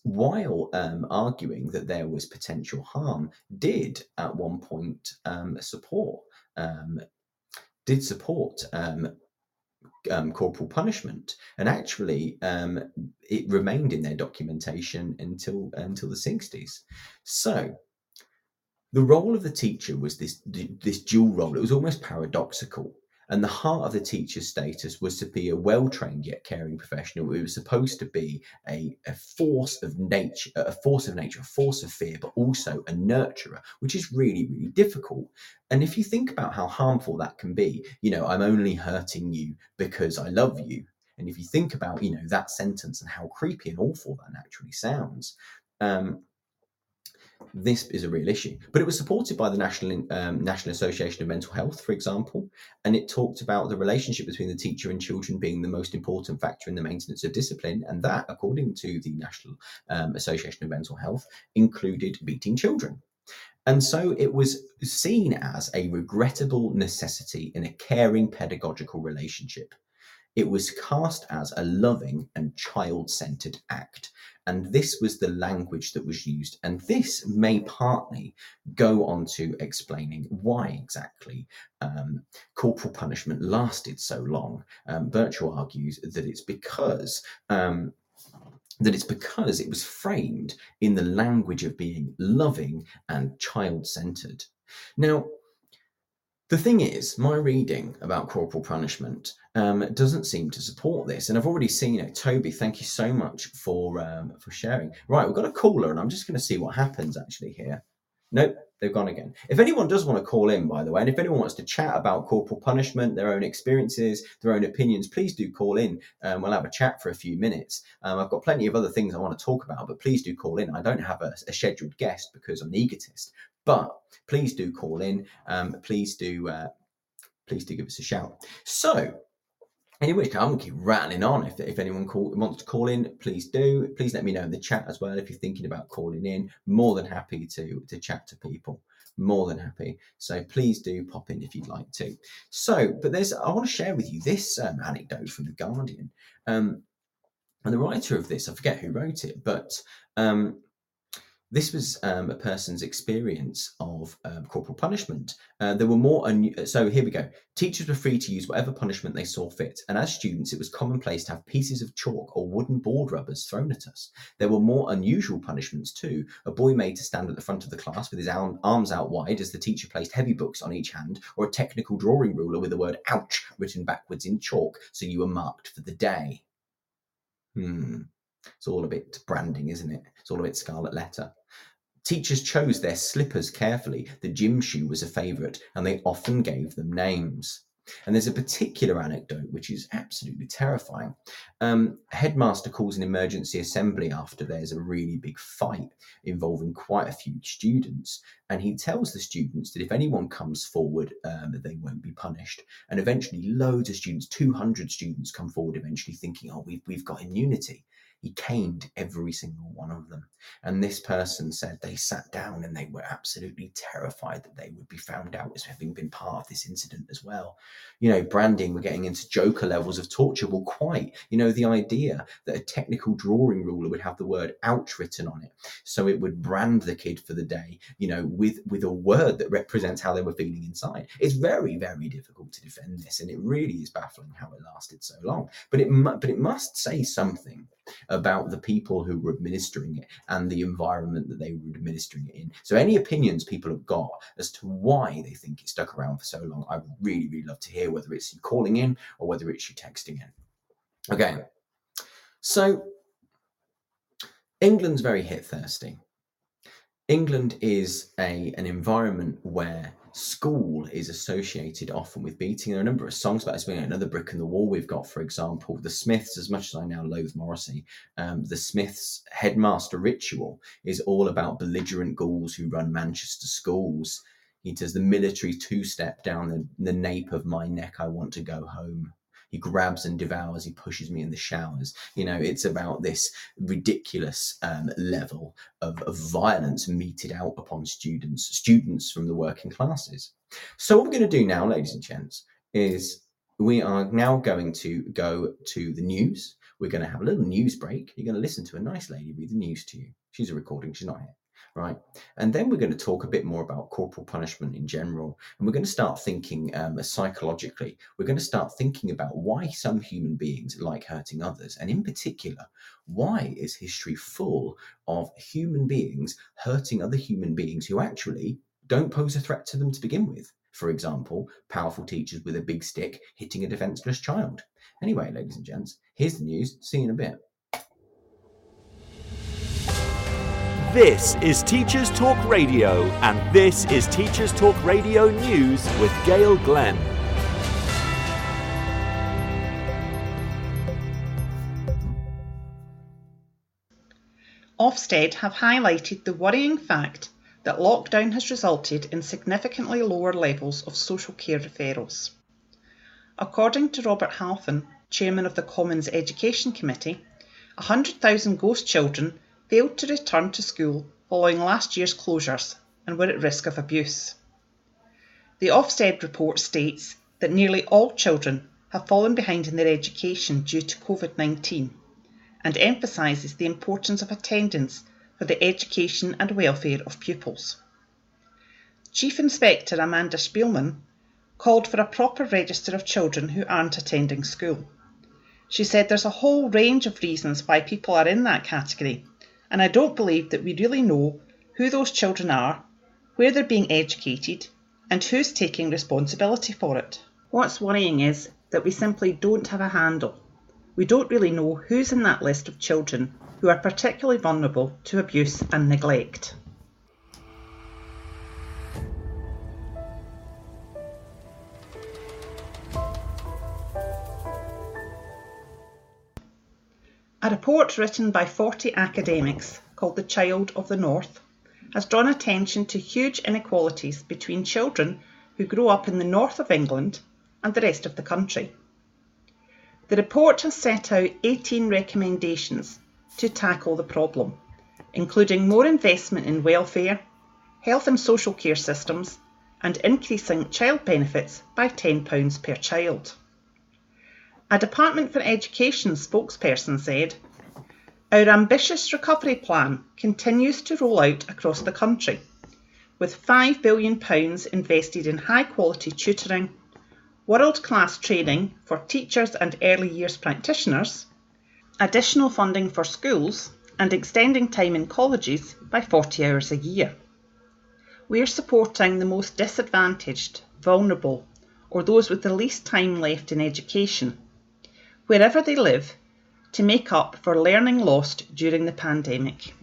while um, arguing that there was potential harm, did at one point um, support um, did support um, um, corporal punishment, and actually it remained in their documentation until until the sixties. So the role of the teacher was this this dual role. It was almost paradoxical and the heart of the teacher's status was to be a well trained yet caring professional. It was supposed to be a, a force of nature, a force of nature, a force of fear, but also a nurturer, which is really, really difficult. And if you think about how harmful that can be, you know, I'm only hurting you because I love you. And if you think about, you know, that sentence and how creepy and awful that naturally sounds, um, this is a real issue. But it was supported by the National um, National Association of Mental Health, for example, and it talked about the relationship between the teacher and children being the most important factor in the maintenance of discipline, and that, according to the National um, Association of Mental Health, included beating children. And so it was seen as a regrettable necessity in a caring pedagogical relationship. It was cast as a loving and child centered act. And this was the language that was used. And this may partly go on to explaining why exactly um, corporal punishment lasted so long. Um, Birchall argues that it's because. Um, that it's because it was framed in the language of being loving and child centered. Now, the thing is, my reading about corporal punishment um, doesn't seem to support this, and I've already seen it. Toby, thank you so much for um, for sharing. Right, we've got a caller, and I'm just going to see what happens actually here. Nope, they've gone again. If anyone does want to call in, by the way, and if anyone wants to chat about corporal punishment, their own experiences, their own opinions, please do call in. Um, we'll have a chat for a few minutes. Um, I've got plenty of other things I want to talk about, but please do call in. I don't have a, a scheduled guest because I'm an egotist, but please do call in. Um, please do uh, please do give us a shout. So Anyway, I'm gonna keep rattling on. If, if anyone call, wants to call in, please do. Please let me know in the chat as well if you're thinking about calling in. More than happy to to chat to people. More than happy. So please do pop in if you'd like to. So, but there's I want to share with you this um, anecdote from the Guardian. Um, and the writer of this, I forget who wrote it, but um, this was um, a person's experience of um, corporal punishment. Uh, there were more, un- so here we go. Teachers were free to use whatever punishment they saw fit, and as students, it was commonplace to have pieces of chalk or wooden board rubbers thrown at us. There were more unusual punishments too. A boy made to stand at the front of the class with his arm, arms out wide as the teacher placed heavy books on each hand, or a technical drawing ruler with the word ouch written backwards in chalk, so you were marked for the day. Hmm. It's all a bit branding, isn't it? It's all a bit scarlet letter. Teachers chose their slippers carefully. The gym shoe was a favourite, and they often gave them names. And there's a particular anecdote which is absolutely terrifying. Um, headmaster calls an emergency assembly after there's a really big fight involving quite a few students, and he tells the students that if anyone comes forward, um, they won't be punished. And eventually, loads of students, 200 students, come forward eventually thinking, "Oh, we've we've got immunity." He caned every single one of them. And this person said they sat down and they were absolutely terrified that they would be found out as having been part of this incident as well. You know, branding, we're getting into Joker levels of torture. Well, quite. You know, the idea that a technical drawing ruler would have the word ouch written on it. So it would brand the kid for the day, you know, with, with a word that represents how they were feeling inside. It's very, very difficult to defend this. And it really is baffling how it lasted so long. But it, but it must say something about the people who were administering it and the environment that they were administering it in. So, any opinions people have got as to why they think it stuck around for so long, I'd really, really love to hear whether it's you calling in or whether it's you texting in. Okay, so England's very hit thirsty. England is a an environment where school is associated often with beating. There are a number of songs about this. being Another brick in the wall we've got, for example, the Smiths. As much as I now loathe Morrissey, um, the Smiths' headmaster ritual is all about belligerent ghouls who run Manchester schools. He does the military two-step down the, the nape of my neck. I want to go home he grabs and devours he pushes me in the showers. You know it's about this ridiculous um, level of, of violence meted out upon students students from the working classes. So what we're going to do now ladies and gents is we are now going to go to the news. We're going to have a little news break. You're going to listen to a nice lady read the news to you. She's a recording she's not here right? And then we're going to talk a bit more about corporal punishment in general. And we're going to start thinking um, psychologically. We're going to start thinking about why some human beings like hurting others. And in particular, why is history full of human beings hurting other human beings who actually don't pose a threat to them to begin with? For example, powerful teachers with a big stick hitting a defenseless child. Anyway, ladies and gents, here's the news. See you in a bit. This is Teachers Talk Radio, and this is Teachers Talk Radio News with Gail Glenn. Ofsted have highlighted the worrying fact that lockdown has resulted in significantly lower levels of social care referrals. According to Robert Halfon, chairman of the Commons Education Committee, 100,000 ghost children failed to return to school following last year's closures and were at risk of abuse. The Ofsted report states that nearly all children have fallen behind in their education due to COVID 19 and emphasises the importance of attendance for the education and welfare of pupils. Chief Inspector Amanda Spielman called for a proper register of children who aren't attending school. She said there's a whole range of reasons why people are in that category and I don't believe that we really know who those children are, where they're being educated, and who's taking responsibility for it. What's worrying is that we simply don't have a handle. We don't really know who's in that list of children who are particularly vulnerable to abuse and neglect. A report written by 40 academics called The Child of the North has drawn attention to huge inequalities between children who grow up in the north of England and the rest of the country. The report has set out 18 recommendations to tackle the problem, including more investment in welfare, health and social care systems, and increasing child benefits by £10 per child. A Department for Education spokesperson said, Our ambitious recovery plan continues to roll out across the country, with £5 billion invested in high quality tutoring, world class training for teachers and early years practitioners, additional funding for schools, and extending time in colleges by 40 hours a year. We are supporting the most disadvantaged, vulnerable, or those with the least time left in education, wherever they live to make up for learning lost during the pandemic.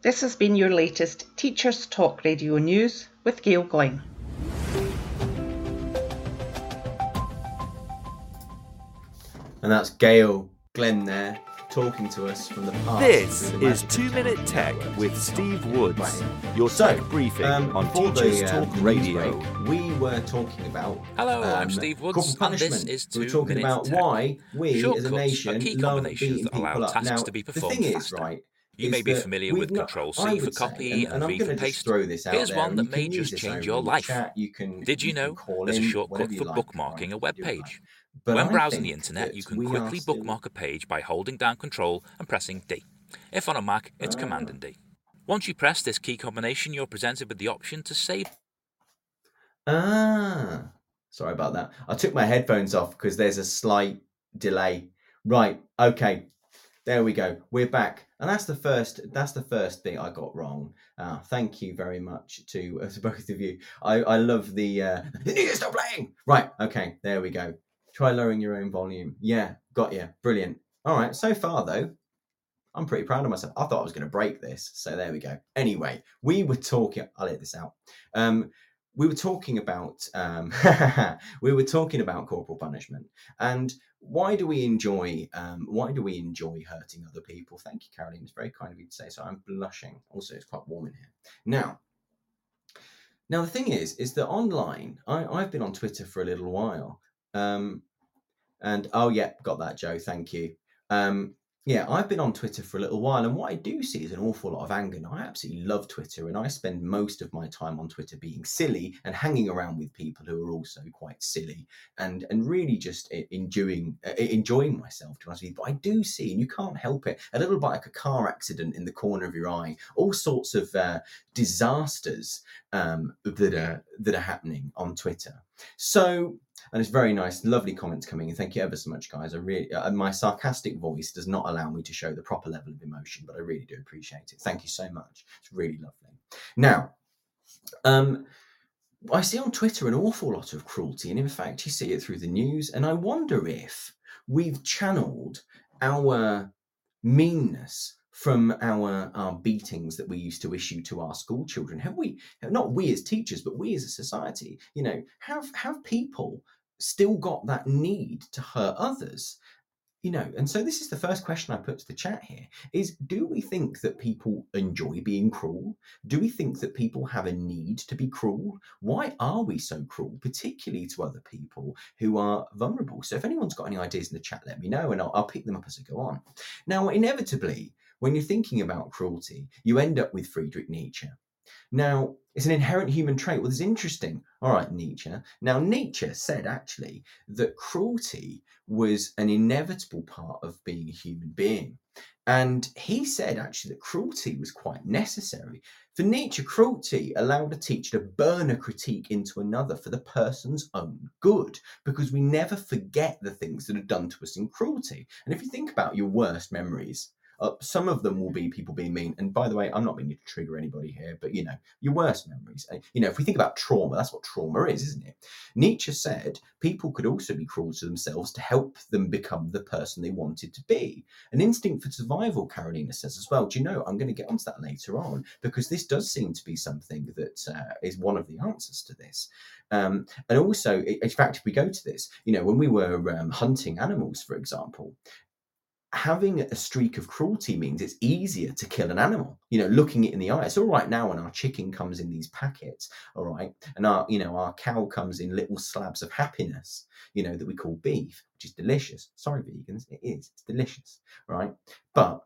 This has been your latest Teachers Talk Radio News with Gail Glenn. And that's Gail Glenn there talking to us from the past. This the is Two Minute Tech with Steve Woods, Right. your So, tech briefing um, on before Teachers the, uh, Talk Radio. break, we were talking about. Hello, I'm um, Steve Woods, corporal and this punishment. is we were talking Minutes about Tech. why we as Shortcuts a are nation key love beating that allow people up. tasks Now, to be the performed thing is, right? You may be familiar with not- Control I C for would say, copy and, and and V for paste. throw this out Here's there, one that you may just change your life. Chat. You can, Did you can know call there's a shortcut for like, bookmarking right, a web page? like. But when I browsing the internet, you can quickly bookmark a page by holding down Control and pressing D. If on a Mac, it's Ah. Command and D. Once you press this key combination, you're presented with the option to save Ah, sorry about that. I took my headphones off because there's a slight delay. Right, okay, there we go. We're back, and that's the first. That's the first thing I got wrong. Uh, thank you very much to, uh, to both of you. I, I love the. Uh, you need to stop playing. Right, okay, there we go. Try lowering your own volume. Yeah, got you. Brilliant. All right. So far though, I'm pretty proud of myself. I thought I was going to break this, so there we go. Anyway, we were talking. I'll let this out. Um, we were talking about um, we were talking about corporal punishment and why do we enjoy um, why do we enjoy hurting other people thank you caroline it's very kind of you to say so i'm blushing also it's quite warm in here now now the thing is is that online I, i've been on twitter for a little while um, and oh yeah got that joe thank you um, yeah, I've been on Twitter for a little while, and what I do see is an awful lot of anger. And I absolutely love Twitter, and I spend most of my time on Twitter being silly and hanging around with people who are also quite silly, and and really just enjoying enjoying myself. To be honest with you, but I do see, and you can't help it, a little bit like a car accident in the corner of your eye, all sorts of uh, disasters um, that are that are happening on Twitter. So and it's very nice, lovely comments coming in. Thank you ever so much, guys. I really, uh, my sarcastic voice does not allow me to show the proper level of emotion, but I really do appreciate it. Thank you so much. It's really lovely. Now, um, I see on Twitter an awful lot of cruelty, and in fact, you see it through the news. And I wonder if we've channeled our meanness from our our beatings that we used to issue to our school children. Have we not we as teachers but we as a society you know have have people still got that need to hurt others? You know and so this is the first question i put to the chat here is do we think that people enjoy being cruel? Do we think that people have a need to be cruel? Why are we so cruel particularly to other people who are vulnerable? So if anyone's got any ideas in the chat let me know and i'll, I'll pick them up as i go on. Now inevitably when you're thinking about cruelty you end up with friedrich nietzsche now, it's an inherent human trait. Well, it's interesting. All right, Nietzsche. Now, Nietzsche said actually that cruelty was an inevitable part of being a human being. And he said actually that cruelty was quite necessary. For Nietzsche, cruelty allowed a teacher to burn a critique into another for the person's own good, because we never forget the things that are done to us in cruelty. And if you think about your worst memories, uh, some of them will be people being mean. And by the way, I'm not meaning to trigger anybody here, but you know, your worst memories. uh, You know, if we think about trauma, that's what trauma is, isn't it? Nietzsche said people could also be cruel to themselves to help them become the person they wanted to be. An instinct for survival, Carolina says as well. Do you know, I'm going to get onto that later on because this does seem to be something that uh, is one of the answers to this. Um, and also, in fact, if we go to this, you know, when we were um, hunting animals, for example, having a streak of cruelty means it's easier to kill an animal you know looking it in the eye. It's all right now when our chicken comes in these packets all right and our you know our cow comes in little slabs of happiness you know that we call beef which is delicious. Sorry vegans it is it's delicious right? But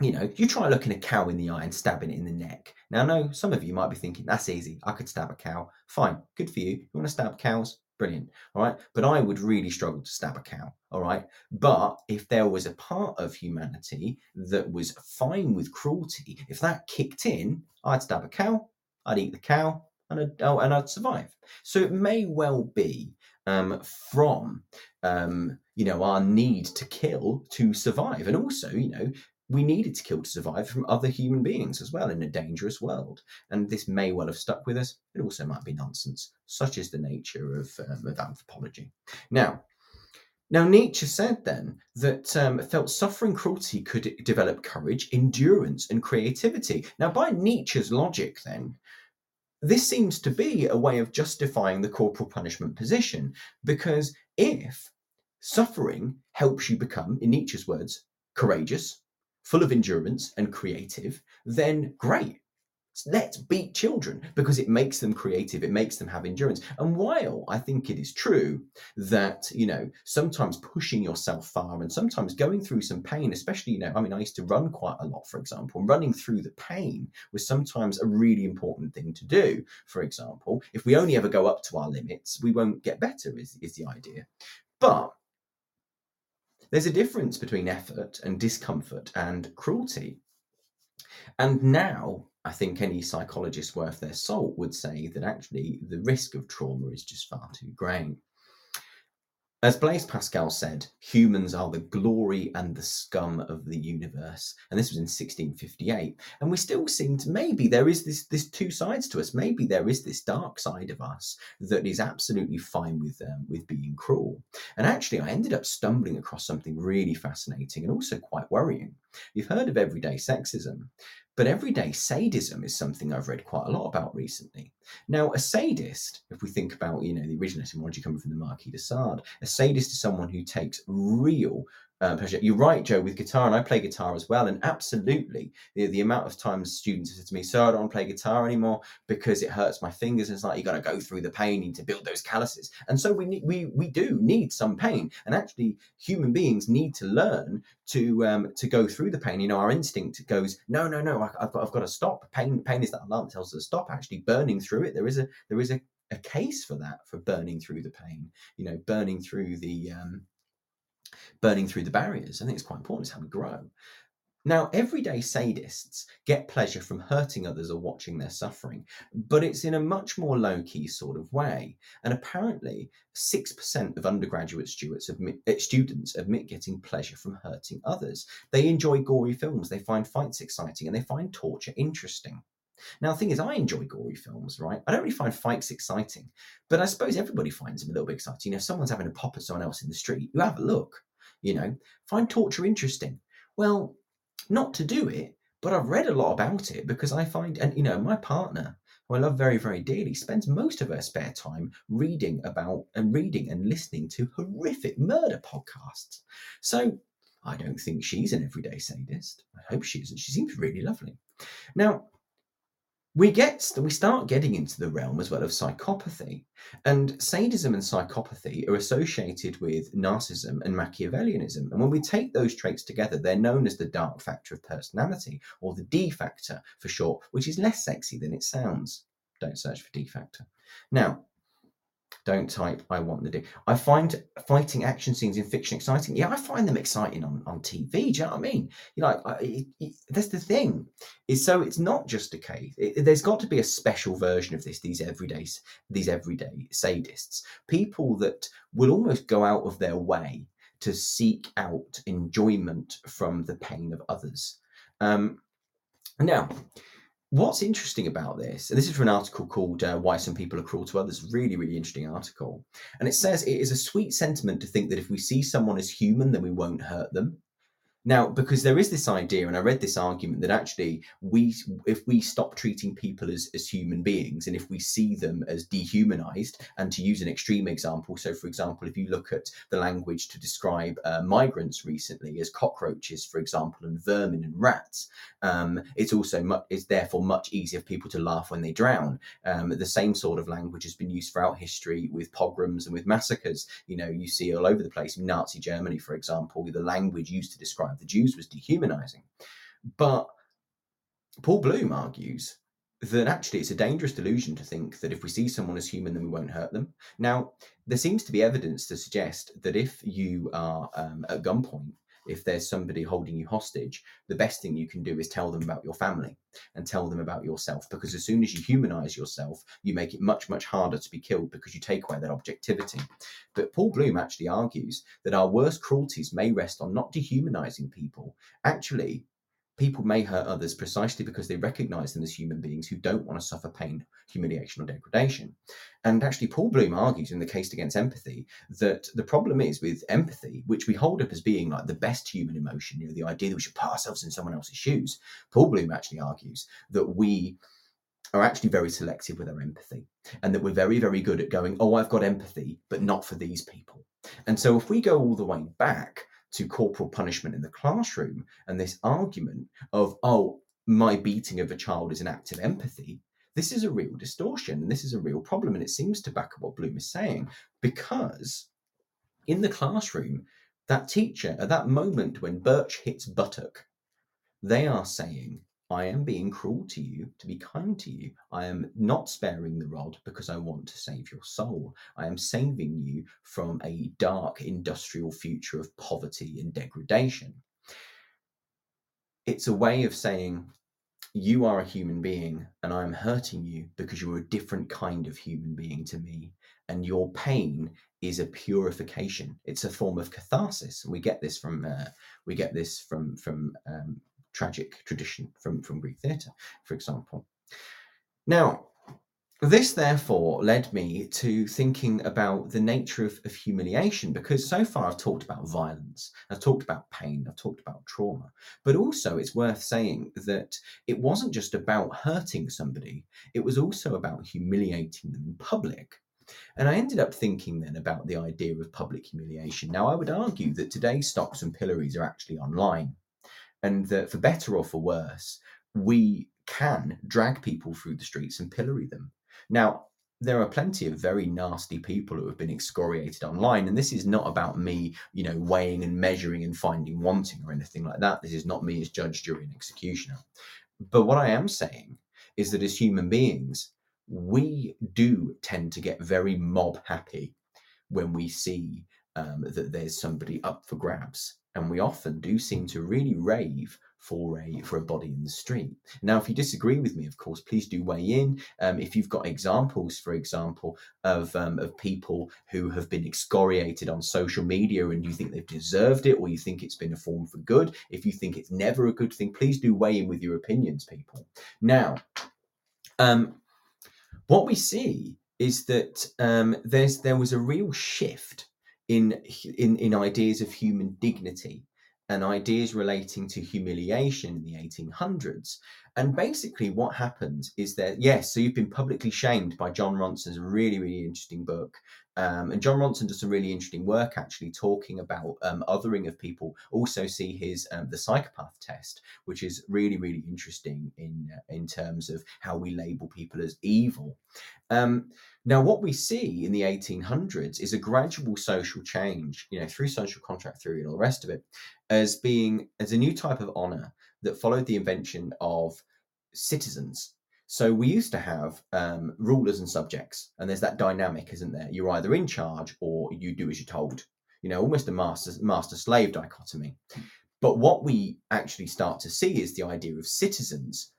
you know you try looking a cow in the eye and stabbing it in the neck. Now no some of you might be thinking that's easy. I could stab a cow. Fine good for you. You want to stab cows Brilliant. All right. But I would really struggle to stab a cow. All right. But if there was a part of humanity that was fine with cruelty, if that kicked in, I'd stab a cow, I'd eat the cow, and I'd, oh, and I'd survive. So it may well be um, from um, you know our need to kill to survive, and also you know we needed to kill to survive from other human beings as well in a dangerous world. And this may well have stuck with us. It also might be nonsense. Such is the nature of, um, of anthropology. Now, now Nietzsche said then that um, felt suffering cruelty could develop courage, endurance, and creativity. Now, by Nietzsche's logic, then this seems to be a way of justifying the corporal punishment position because if suffering helps you become, in Nietzsche's words, courageous, full of endurance and creative, then great. Let's beat children because it makes them creative, it makes them have endurance. And while I think it is true that, you know, sometimes pushing yourself far and sometimes going through some pain, especially, you know, I mean, I used to run quite a lot, for example, and running through the pain was sometimes a really important thing to do. For example, if we only ever go up to our limits, we won't get better, is, is the idea. But there's a difference between effort and discomfort and cruelty. And now, I think any psychologist worth their salt would say that actually the risk of trauma is just far too great. As Blaise Pascal said, humans are the glory and the scum of the universe. And this was in 1658. And we still seem to maybe there is this this two sides to us. Maybe there is this dark side of us that is absolutely fine with um, with being cruel. And actually, I ended up stumbling across something really fascinating and also quite worrying. You've heard of everyday sexism. But everyday sadism is something I've read quite a lot about recently. Now, a sadist, if we think about, you know, the original etymology coming from the Marquis de Sade, a sadist is someone who takes real pleasure. You're right, Joe, with guitar, and I play guitar as well. And absolutely, the, the amount of times students have said to me, "Sir, I don't play guitar anymore because it hurts my fingers." It's like you got to go through the pain, to build those calluses. And so we need, we we do need some pain, and actually, human beings need to learn to um, to go through the pain. You know, our instinct goes, "No, no, no, I, have got I've got to stop." Pain pain is that alarm that tells us to stop. Actually, burning through it, there is a there is a a case for that for burning through the pain you know burning through the um burning through the barriers. I think it's quite important. It's how we grow. Now, everyday sadists get pleasure from hurting others or watching their suffering, but it's in a much more low key sort of way. And apparently, 6% of undergraduate students admit, eh, students admit getting pleasure from hurting others. They enjoy gory films, they find fights exciting, and they find torture interesting. Now, the thing is, I enjoy gory films, right? I don't really find fights exciting, but I suppose everybody finds them a little bit exciting. You know, if someone's having a pop at someone else in the street, you have a look you know, find torture interesting. Well, not to do it, but I've read a lot about it because I find, and you know, my partner, who I love very, very dearly, spends most of her spare time reading about and reading and listening to horrific murder podcasts. So I don't think she's an everyday sadist. I hope she isn't. She seems really lovely. Now, we get we start getting into the realm as well of psychopathy and sadism and psychopathy are associated with narcissism and machiavellianism and when we take those traits together they're known as the dark factor of personality or the d factor for short which is less sexy than it sounds. Don't search for d factor. Now don't type I want the dick. I find fighting action scenes in fiction exciting. Yeah, I find them exciting on, on TV. Do you know what I mean? You know, I, it, it, that's the thing. Is so it's not just a case. It, there's got to be a special version of this. These everyday these everyday sadists, people that will almost go out of their way to seek out enjoyment from the pain of others. Um, now, What's interesting about this, and this is from an article called uh, Why Some People Are Cruel to Others, really, really interesting article. And it says it is a sweet sentiment to think that if we see someone as human, then we won't hurt them. Now, because there is this idea, and I read this argument that actually we, if we stop treating people as, as human beings, and if we see them as dehumanized, and to use an extreme example, so for example, if you look at the language to describe uh, migrants recently as cockroaches, for example, and vermin and rats, um, it's also much, therefore much easier for people to laugh when they drown. Um, the same sort of language has been used throughout history with pogroms and with massacres. You know, you see all over the place Nazi Germany, for example, the language used to describe the Jews was dehumanizing. But Paul Bloom argues that actually it's a dangerous delusion to think that if we see someone as human, then we won't hurt them. Now, there seems to be evidence to suggest that if you are um, at gunpoint, if there's somebody holding you hostage, the best thing you can do is tell them about your family and tell them about yourself. Because as soon as you humanize yourself, you make it much, much harder to be killed because you take away that objectivity. But Paul Bloom actually argues that our worst cruelties may rest on not dehumanizing people, actually people may hurt others precisely because they recognize them as human beings who don't want to suffer pain, humiliation, or degradation. And actually, Paul Bloom argues in the case against empathy that the problem is with empathy, which we hold up as being like the best human emotion, you know, the idea that we should put ourselves in someone else's shoes. Paul Bloom actually argues that we are actually very selective with our empathy and that we're very, very good at going, oh, I've got empathy, but not for these people. And so if we go all the way back, to corporal punishment in the classroom and this argument of, oh, my beating of a child is an act of empathy, this is a real distortion and this is a real problem. And it seems to back up what Bloom is saying because in the classroom, that teacher, at that moment when Birch hits Buttock, they are saying, I am being cruel to you to be kind to you. I am not sparing the rod because I want to save your soul. I am saving you from a dark industrial future of poverty and degradation. It's a way of saying, You are a human being, and I am hurting you because you're a different kind of human being to me. And your pain is a purification. It's a form of catharsis. We get this from uh, we get this from from um, tragic tradition from, from Greek theatre, for example. Now, this therefore led me to thinking about the nature of, of, humiliation because so far I've talked about violence, I've talked about pain, I've talked about trauma, but also it's worth saying that it wasn't just about hurting somebody, it was also about humiliating them in public. And I ended up thinking then about the idea of public humiliation. Now, I would argue that today's stocks and pillories are actually online and that for better or for worse, we can drag people through the streets and pillory them. Now, there are plenty of very nasty people who have been excoriated online, and this is not about me, you know, weighing and measuring and finding wanting or anything like that. This is not me as judge, jury, and executioner. But what I am saying is that as human beings, we do tend to get very mob happy when we see um, that there's somebody up for grabs and we often do seem to really rave for a for a body in the street. Now, if you disagree with me, of course, please do weigh in. Um, if you've got examples, for example, of um, of people who have been excoriated on social media and you think they've deserved it, or you think it's been a form for good, if you think it's never a good thing, please do weigh in with your opinions, people. Now, um, what we see is that um, there's there was a real shift in in in ideas of human dignity and ideas relating to humiliation in the 1800s. And basically, what happens is that, yes, so you've been publicly shamed by Jon Ronson's really, really interesting book. Um, and Jon Ronson does some really interesting work actually talking about um, othering of people. Also, see his um, the psychopath test, which is really, really interesting in uh, in terms of how we label people as evil. Now, what we see in the 1800s is a gradual social change, you know, through social contract theory and all the rest of it, as being as a new type of honor that followed the invention of citizens. So we used to have um, rulers and subjects, and there's that dynamic, isn't there? You're either in charge or you do as you're told. You know, almost a master master slave dichotomy. But what we actually start to see is the idea of citizens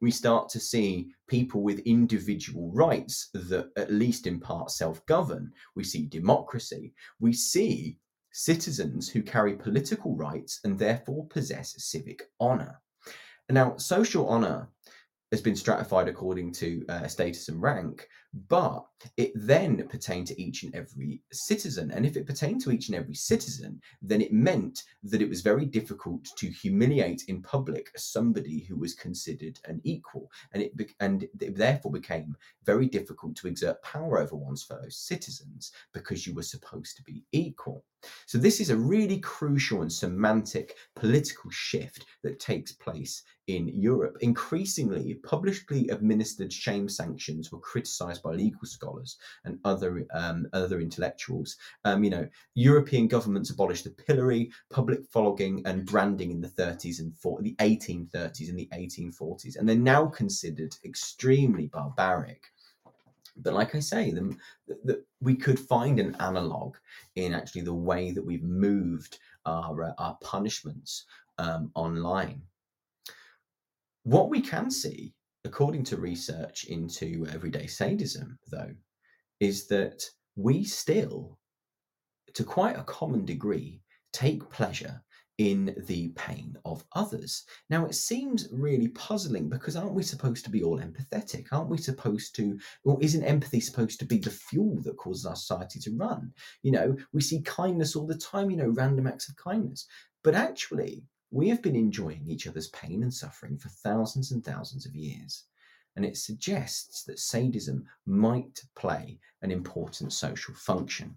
we start to see people with individual rights that, at least in part, self govern. We see democracy. We see citizens who carry political rights and therefore possess civic honor. Now, social honor has been stratified according to uh, status and rank, but it then pertained to each and every citizen. And if it pertained to each and every citizen, then it meant that it was very difficult to humiliate in public somebody who was considered an equal, and it be- and it therefore became very difficult to exert power over one's fellow citizens because you were supposed to be equal. So, this is a really crucial and semantic political shift that takes place in Europe. Increasingly, publicly administered shame sanctions were criticised by legal scholars and other um, other intellectuals. Um, you know, European governments abolished the pillory, public flogging, and branding in the 30s and 40, the 1830s and the 1840s, and they're now considered extremely barbaric. But like I say, the, the, we could find an analog in actually the way that we've moved our, uh, our punishments um, online. What we can see, according to research into everyday sadism, though, is that we still, to quite a common degree, take pleasure in the pain of others. Now, it seems really puzzling because aren't we supposed to be all empathetic? Aren't we supposed to, or isn't empathy supposed to be the fuel that causes our society to run? You know, we see kindness all the time, you know, random acts of kindness. But actually, we have been enjoying each other's pain and suffering for thousands and thousands of years. And it suggests that sadism might play an important social function.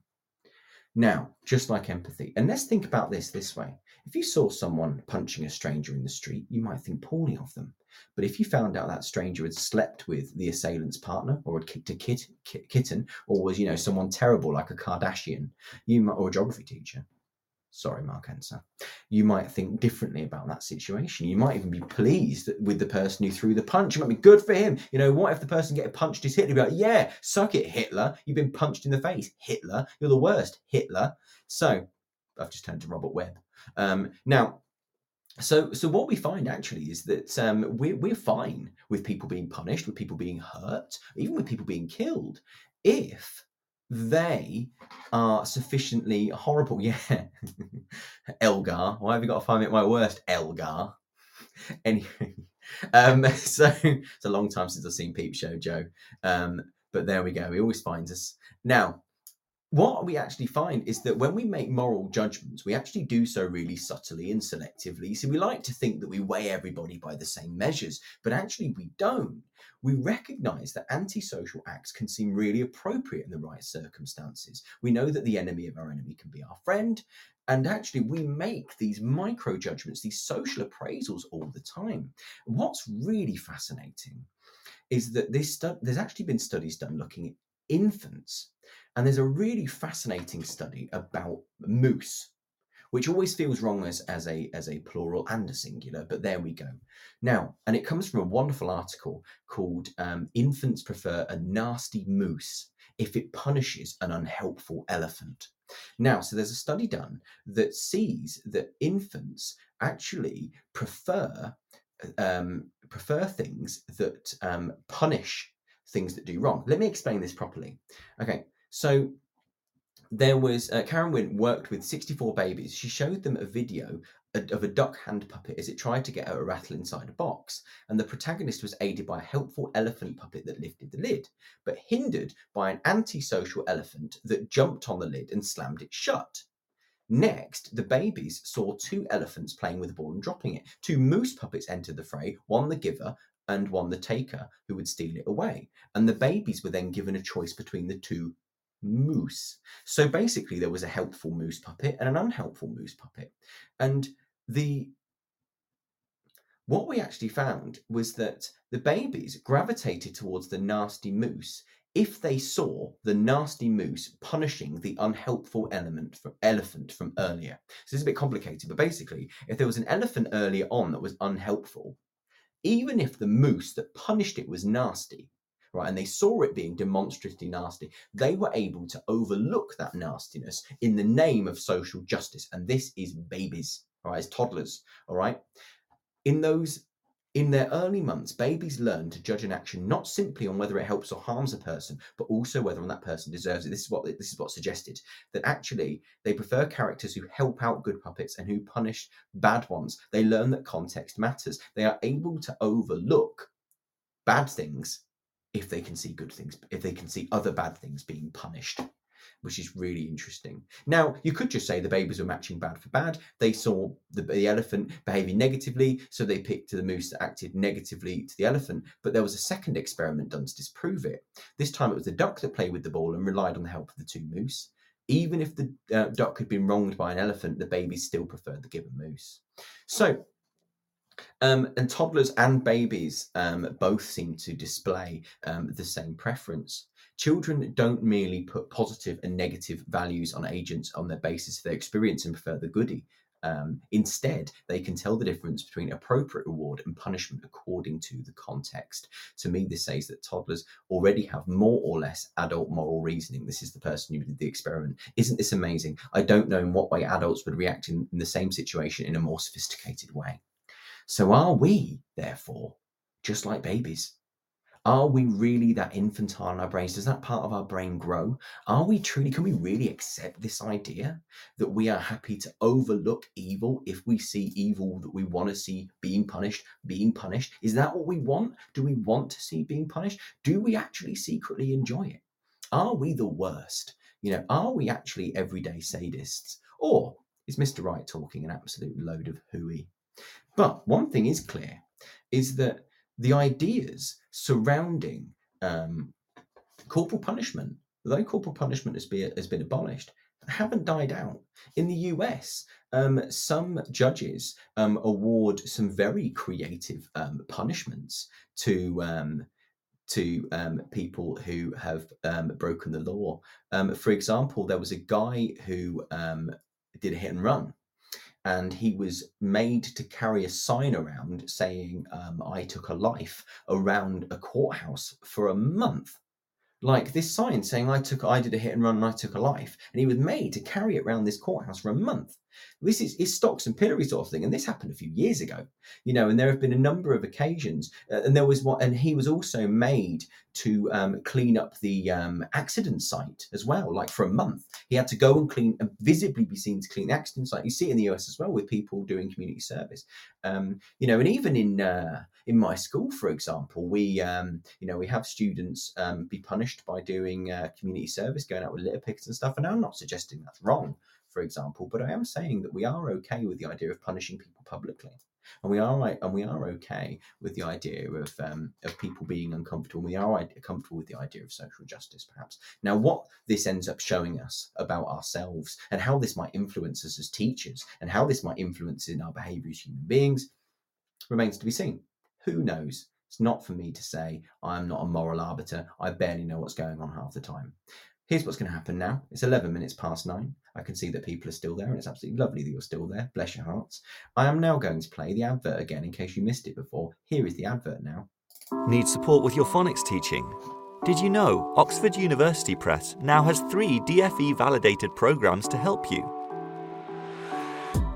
Now, just like empathy, and let's think about this this way. If you saw someone punching a stranger in the street, you might think poorly of them. But if you found out that stranger had slept with the assailant's partner, or had kicked a kit, kit, kitten, or was, you know, someone terrible like a Kardashian, you might, or a geography teacher, sorry, Mark Enser, you might think differently about that situation. You might even be pleased with the person who threw the punch. You might be good for him. You know, what if the person getting punched is Hitler? You'd be like, yeah, suck it, Hitler. You've been punched in the face, Hitler. You're the worst, Hitler. So I've just turned to Robert Webb. Um, now, so so what we find actually is that um, we're, we're fine with people being punished, with people being hurt, even with people being killed, if they are sufficiently horrible. Yeah. Elgar. Why have you got to find at my worst? Elgar. Anyway, um, so it's a long time since I've seen Peep Show, Joe. Um, but there we go. He always finds us. Now, what we actually find is that when we make moral judgments, we actually do so really subtly and selectively. So we like to think that we weigh everybody by the same measures, but actually we don't. We recognize that antisocial acts can seem really appropriate in the right circumstances. We know that the enemy of our enemy can be our friend. And actually, we make these micro judgments, these social appraisals all the time. What's really fascinating is that this stu- there's actually been studies done looking at infants and there's a really fascinating study about moose, which always feels wrong as, as a as a plural and a singular, but there we go. Now, and it comes from a wonderful article called um, "Infants Prefer a Nasty Moose If It Punishes an Unhelpful Elephant." Now, so there's a study done that sees that infants actually prefer um, prefer things that um, punish things that do wrong. Let me explain this properly. Okay, so there was uh, Karen Wynn worked with 64 babies. She showed them a video of a duck hand puppet as it tried to get out a rattle inside a box, and the protagonist was aided by a helpful elephant puppet that lifted the lid, but hindered by an antisocial elephant that jumped on the lid and slammed it shut. Next, the babies saw two elephants playing with a ball and dropping it. Two moose puppets entered the fray, one the giver and one the taker, who would steal it away. And the babies were then given a choice between the two moose. So basically, there was a helpful moose puppet and an unhelpful moose puppet. And the what we actually found was that the babies gravitated towards the nasty moose if they saw the nasty moose punishing the unhelpful element for elephant from earlier. So this is a bit complicated, but basically, if there was an elephant earlier on that was unhelpful, even if the moose that punished it was nasty, right, and they saw it being demonstratively nasty, they were able to overlook that nastiness in the name of social justice. And this is babies, right, it's toddlers, all right. In those in their early months, babies learn to judge an action not simply on whether it helps or harms a person, but also whether or that person deserves it. This is what this is what suggested that actually they prefer characters who help out good puppets and who punish bad ones. They learn that context matters. They are able to overlook bad things if they can see good things, if they can see other bad things being punished which is really interesting. Now, you could just say the babies were matching bad for bad. They saw the, the elephant behaving negatively, so they picked the moose that acted negatively to the elephant. But there was a second experiment done to disprove it. This time it was the duck that played with the ball and relied on the help of the two moose. even if the uh, duck had been wronged by an elephant, the baby still preferred the given moose. So, um, and toddlers and babies um, both seem to display um, the same preference. Children don't merely put positive and negative values on agents on their basis of their experience and prefer the goody. Um, instead, they can tell the difference between appropriate reward and punishment according to the context. To me, this says that toddlers already have more or less adult moral reasoning. This is the person who did the experiment. Isn't this amazing? I don't know in what way adults would react in, in the same situation in a more sophisticated way. So, are we, therefore, just like babies? Are we really that infantile in our brains? Does that part of our brain grow? Are we truly, can we really accept this idea that we are happy to overlook evil if we see evil that we want to see being punished, being punished? Is that what we want? Do we want to see being punished? Do we actually secretly enjoy it? Are we the worst? You know, are we actually everyday sadists? Or is Mr. Right talking an absolute load of hooey? But one thing is clear is that the ideas surrounding um, corporal punishment, though corporal punishment has been, has been abolished, haven't died out. In the US, um, some judges um, award some very creative um, punishments to um, to um, people who have um, broken the law. for example, there was a guy who did a hit and run and he was made to carry a sign around saying, um, I took a life around a courthouse for a month. Like this sign saying, I took, I did a hit and run and I took a life. And he was made to carry it around this courthouse for a month. This is, is stocks and pillory sort of thing, and this happened a few years ago, you know. And there have been a number of occasions, uh, and there was one, and he was also made to um, clean up the um, accident site as well, like for a month. He had to go and clean and visibly be seen to clean the accident site. You see it in the US as well with people doing community service, um, you know, and even in uh, in my school, for example, we um, you know we have students um, be punished by doing uh, community service, going out with litter pickets and stuff. And I'm not suggesting that's wrong for example. But I am saying that we are okay with the idea of punishing people publicly. And we are and we are okay with the idea of um, of people being uncomfortable. We are comfortable with the idea of social justice, perhaps. Now, what this ends up showing us about ourselves, and how this might influence us as teachers, and how this might influence in our behaviour as human beings, remains to be seen. Who knows? It's not for me to say. I'm not a moral arbiter. I barely know what's going on half the time. Here's what's going to happen now. It's 11 minutes past nine. I can see that people are still there, and it's absolutely lovely that you're still there. Bless your hearts. I am now going to play the advert again in case you missed it before. Here is the advert now. Need support with your phonics teaching? Did you know Oxford University Press now has three DFE validated programs to help you?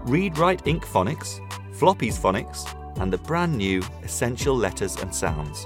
Read Write Inc Phonics, Floppy's Phonics, and the brand new Essential Letters and Sounds.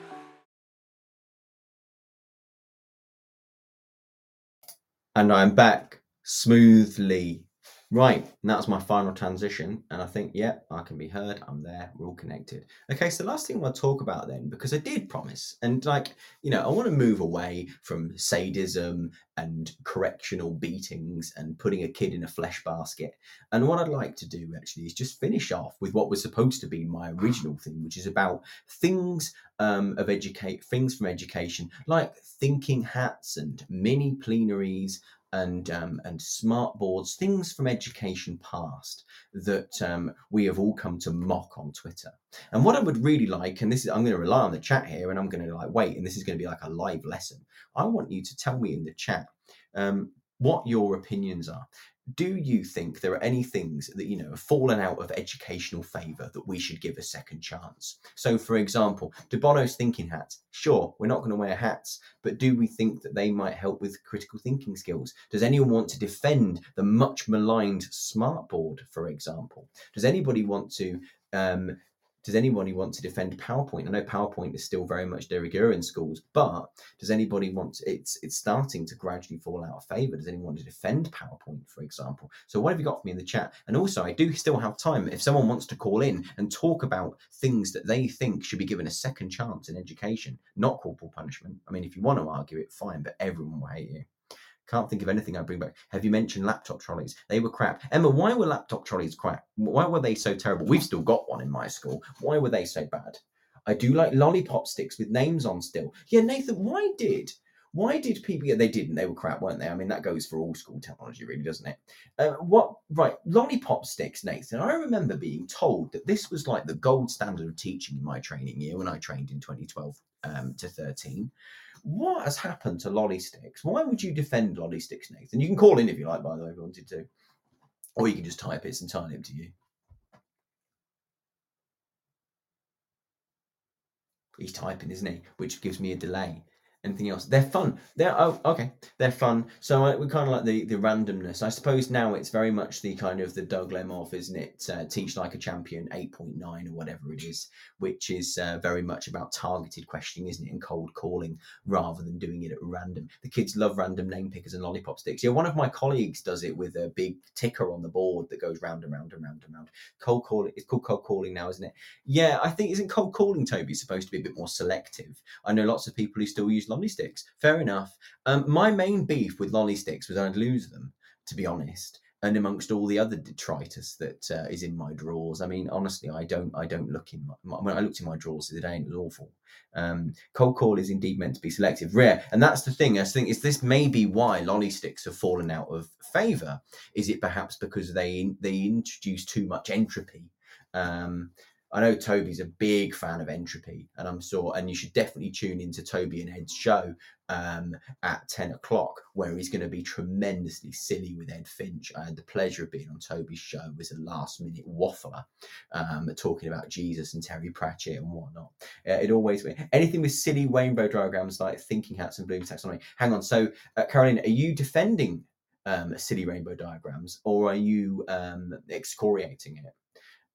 And I'm back smoothly. Right, and that my final transition, and I think, yeah, I can be heard. I'm there. We're all connected. Okay, so the last thing I want to talk about then, because I did promise, and like, you know, I want to move away from sadism and correctional beatings and putting a kid in a flesh basket. And what I'd like to do actually is just finish off with what was supposed to be my original thing, which is about things um, of educate, things from education, like thinking hats and mini plenaries and um, and smart boards, things from education past that um, we have all come to mock on Twitter. And what I would really like, and this is I'm going to rely on the chat here, and I'm going to like wait, and this is going to be like a live lesson. I want you to tell me in the chat um, what your opinions are do you think there are any things that you know have fallen out of educational favour that we should give a second chance? So, for example, de Bono's thinking hats? Sure, we're not going to wear hats, but do we think that they might help with critical thinking skills? Does anyone want to defend the much maligned smartboard, for example? Does anybody want to um, does anybody want to defend PowerPoint? I know PowerPoint is still very much de rigueur in schools, but does anybody want to, it's it's starting to gradually fall out of favour. Does anyone want to defend PowerPoint, for example? So what have you got for me in the chat? And also I do still have time. If someone wants to call in and talk about things that they think should be given a second chance in education, not corporal punishment. I mean, if you want to argue it, fine, but everyone will hate you. Can't think of anything I bring back. Have you mentioned laptop trolleys? They were crap. Emma, why were laptop trolleys crap? Why were they so terrible? We've still got one in my school. Why were they so bad? I do like lollipop sticks with names on still. Yeah, Nathan, why did why did people? Yeah, they didn't. They were crap, weren't they? I mean, that goes for all school technology, really, doesn't it? Uh, what? Right, lollipop sticks, Nathan. I remember being told that this was like the gold standard of teaching in my training year when I trained in 2012 um, to 13 what has happened to lolly sticks? Why would you defend lolly sticks, Nathan? You can call in if you like, by the way, if you wanted to. Or you can just type it, it's entirely up to you. He's typing, isn't he? Which gives me a delay anything else. They're fun. They're oh okay. They're fun. So uh, we kind of like the the randomness. I suppose now it's very much the kind of the Doug Lemov, isn't it? Uh, Teach like a champion, eight point nine or whatever it is, which is uh, very much about targeted questioning, isn't it, and cold calling rather than doing it at random. The kids love random name pickers and lollipop sticks. Yeah, one of my colleagues does it with a big ticker on the board that goes round and round and round and round. Cold calling. It's called cold calling now, isn't it? Yeah, I think isn't cold calling Toby supposed to be a bit more selective? I know lots of people who still use lolly sticks. Fair enough. Um, my main beef with lolly sticks was I'd lose them, to be honest. And amongst all the other detritus that uh, is in my drawers, I mean, honestly, I don't, I don't look in. My, when I looked in my drawers the other day, and it was awful. Um, cold call is indeed meant to be selective, rare, and that's the thing. I think is this may be why lolly sticks have fallen out of favour. Is it perhaps because they they introduce too much entropy? Um, I know Toby's a big fan of entropy, and I'm sure, and you should definitely tune into Toby and Ed's show um, at 10 o'clock, where he's going to be tremendously silly with Ed Finch. I had the pleasure of being on Toby's show as a last minute waffler, um, talking about Jesus and Terry Pratchett and whatnot. Uh, it always went anything with silly rainbow diagrams like thinking hats and Bloom's taxonomy. Hang on, so uh, Caroline, are you defending um, silly rainbow diagrams or are you um, excoriating it?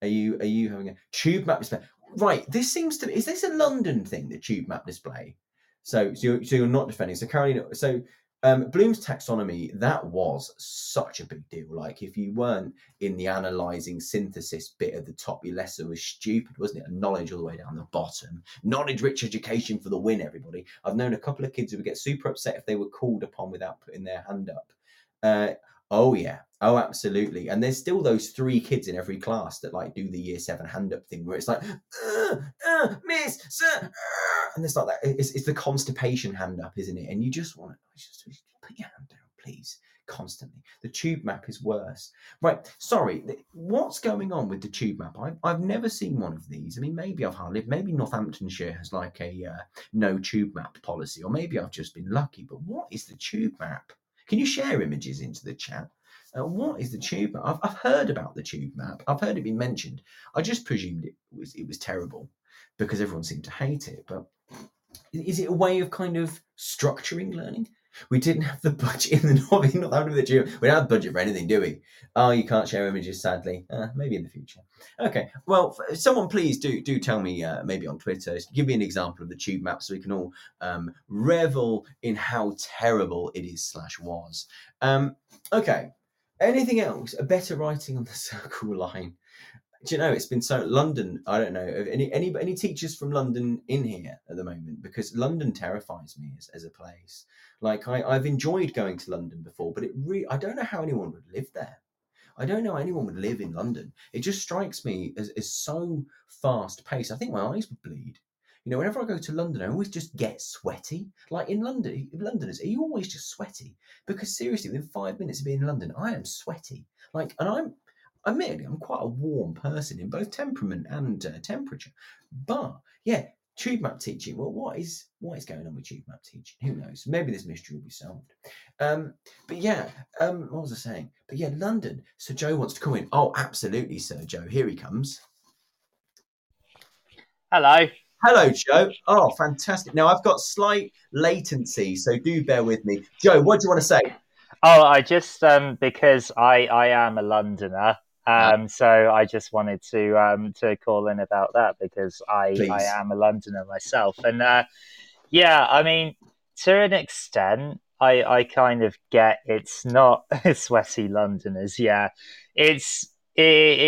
Are you are you having a tube map display? Right. This seems to is this a London thing, the tube map display? So so you're, so you're not defending. So Carolina. So um, Bloom's taxonomy that was such a big deal. Like if you weren't in the analyzing synthesis bit at the top, your lesson was stupid, wasn't it? And knowledge all the way down the bottom. Knowledge rich education for the win. Everybody. I've known a couple of kids who would get super upset if they were called upon without putting their hand up. Uh, Oh yeah. Oh, absolutely. And there's still those three kids in every class that like do the year seven hand up thing where it's like, uh, uh, miss, sir, uh, and it's like that. It's, it's the constipation hand up, isn't it? And you just want to just, just put your hand down, please, constantly. The tube map is worse. Right. Sorry. What's going on with the tube map? I've, I've never seen one of these. I mean, maybe I've hardly, maybe Northamptonshire has like a uh, no tube map policy, or maybe I've just been lucky. But what is the tube map? Can you share images into the chat? Uh, what is the tube map? I've, I've heard about the tube map. I've heard it be mentioned. I just presumed it was it was terrible because everyone seemed to hate it. But is it a way of kind of structuring learning? We didn't have the budget in the North, not that the gym. We don't have the budget for anything, do we? Oh, you can't share images, sadly. Uh, maybe in the future. Okay. Well, someone please do do tell me, uh, maybe on Twitter, give me an example of the tube map so we can all um, revel in how terrible it is slash was. Um, okay. Anything else? A better writing on the circle line. Do you know it's been so London? I don't know any any any teachers from London in here at the moment because London terrifies me as, as a place. Like I, I've enjoyed going to London before, but it really I don't know how anyone would live there. I don't know anyone would live in London. It just strikes me as, as so fast paced. I think my eyes would bleed. You know, whenever I go to London, I always just get sweaty. Like in London, Londoners, are you always just sweaty? Because seriously, within five minutes of being in London, I am sweaty. Like, and I'm, admittedly, I'm quite a warm person in both temperament and uh, temperature. But yeah, tube map teaching. Well, what is what is going on with tube map teaching? Who knows? Maybe this mystery will be solved. Um, but yeah, um, what was I saying? But yeah, London. So Joe wants to come in. Oh, absolutely, Sir Joe. Here he comes. Hello. Hello, Joe. Oh, fantastic. Now I've got slight latency, so do bear with me. Joe, what do you want to say? Oh, I just um because I I am a Londoner Um, so I just wanted to um, to call in about that because I Please. I am a Londoner myself, and uh, yeah, I mean to an extent, I I kind of get it's not sweaty Londoners. Yeah, it's it,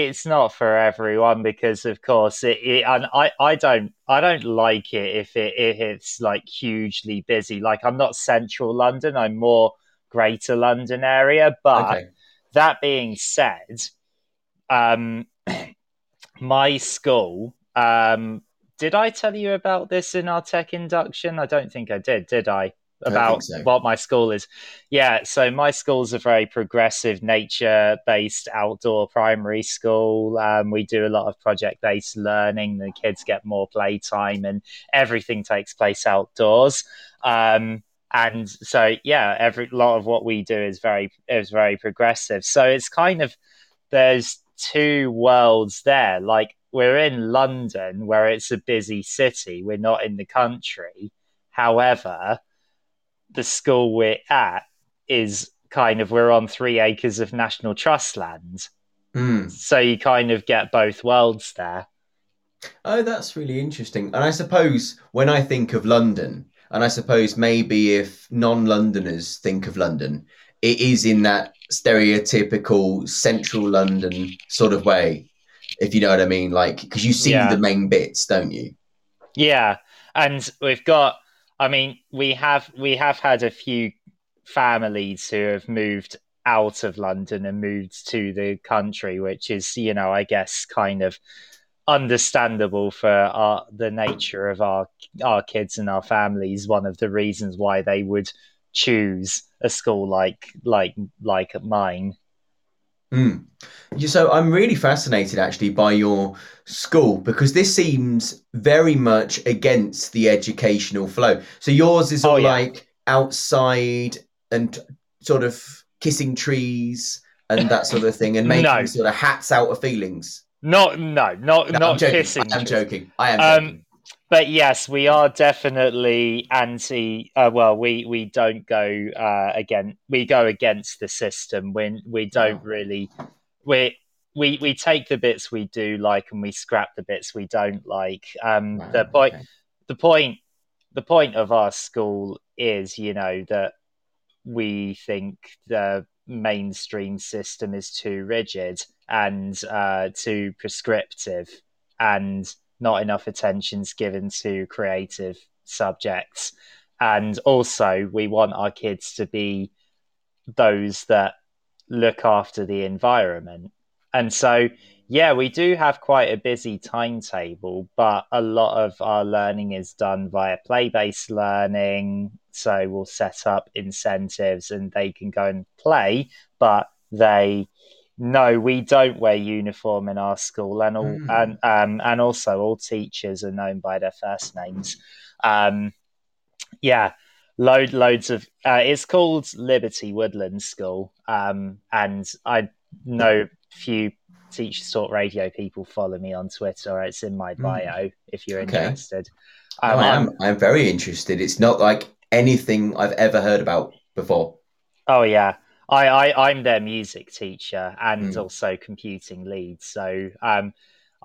it's not for everyone because of course it, it and I, I don't I don't like it if it if it's like hugely busy. Like I'm not central London, I'm more greater London area. But Okay. that being said, um my school um did I tell you about this in our tech induction? I don't think I did, did I? About so. what my school is. Yeah, so my school's a very progressive, nature based outdoor primary school. Um, we do a lot of project based learning. The kids get more playtime and everything takes place outdoors. Um, and so, yeah, every lot of what we do is very is very progressive. So it's kind of there's two worlds there. Like we're in London, where it's a busy city. We're not in the country. However, the school we're at is kind of we're on three acres of national trust land Mm. so you kind of get both worlds there Oh, that's really interesting. And I suppose when I think of London, and I suppose maybe if non-Londoners think of London, it is in that stereotypical central London sort of way, if you know what I mean. Like, because you see Yeah. the main bits, don't you? yeah and we've got i mean we have we have had a few families who have moved out of london and moved to the country which is you know i guess kind of understandable for our the nature of our our kids and our families. One of the reasons why they would choose a school like like like mine Mm. So I'm really fascinated actually by your school because this seems very much against the educational flow. So yours is Oh, all yeah. like outside and sort of kissing trees and that sort of thing and making No. sort of hats out of feelings. not no not No, I'm not kissing I am joking. I am Um, joking. But yes, we are definitely anti. Uh, well, we we don't go uh, again. We go against the system when we don't really. We we we take the bits we do like and we scrap the bits we don't like. Um, Wow, the point okay. the point the point of our school is you know that we think the mainstream system is too rigid and uh, too prescriptive and not enough attention's given to creative subjects. And also we want our kids to be those that look after the environment. And so yeah we do have quite a busy timetable but a lot of our learning is done via play-based learning. So we'll set up incentives and they can go and play but they no we don't wear uniform in our school and all Mm. and um and also all teachers are known by their first names um yeah load loads of uh, it's called liberty woodland school um and i know few teachers talk radio people follow me on twitter it's in my Mm. bio if you're Okay. interested um, I I'm- am. I am very interested. It's not like anything I've ever heard about before. Oh yeah, I, I I'm their music teacher and Mm. also computing lead. So um,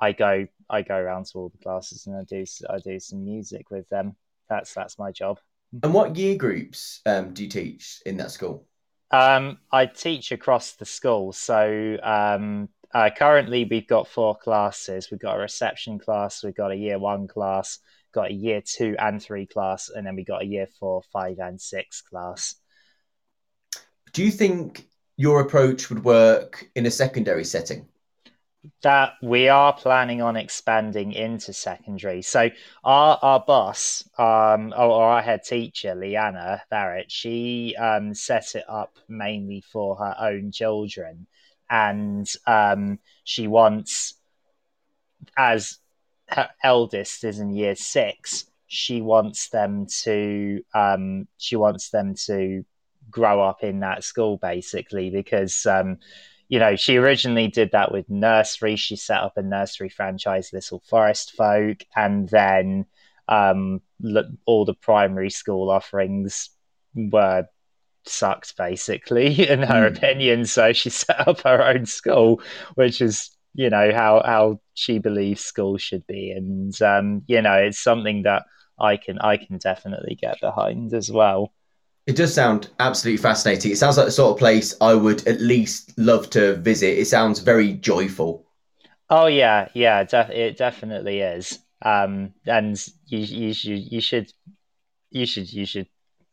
I go I go around to all the classes and I do I do some music with them. That's that's my job. And what year groups um, do you teach in that school? Um, I teach across the school. So um, uh, currently we've got four classes. We've got a reception class. We've got a year one class. Got a year two and three class, and then we got a year four, five, and six class. Do you think your approach would work in a secondary setting? that we are planning on expanding into secondary. So our our boss, um, or, our head teacher, Leanna Barrett, she um, set it up mainly for her own children, and um, she wants, as her eldest is in year six, she wants them to um, she wants them to grow up in that school basically because um, you know, she originally did that with nursery. She set up a nursery franchise, Little Forest Folk, and then um, all the primary school offerings were sucked basically in her Mm. opinion so she set up her own school which is you know how how she believes school should be and um you know it's something that i can i can definitely get behind as well It does sound absolutely fascinating. It sounds like the sort of place I would at least love to visit. It sounds very joyful. oh yeah yeah def- it definitely is um and you you should you should you should you should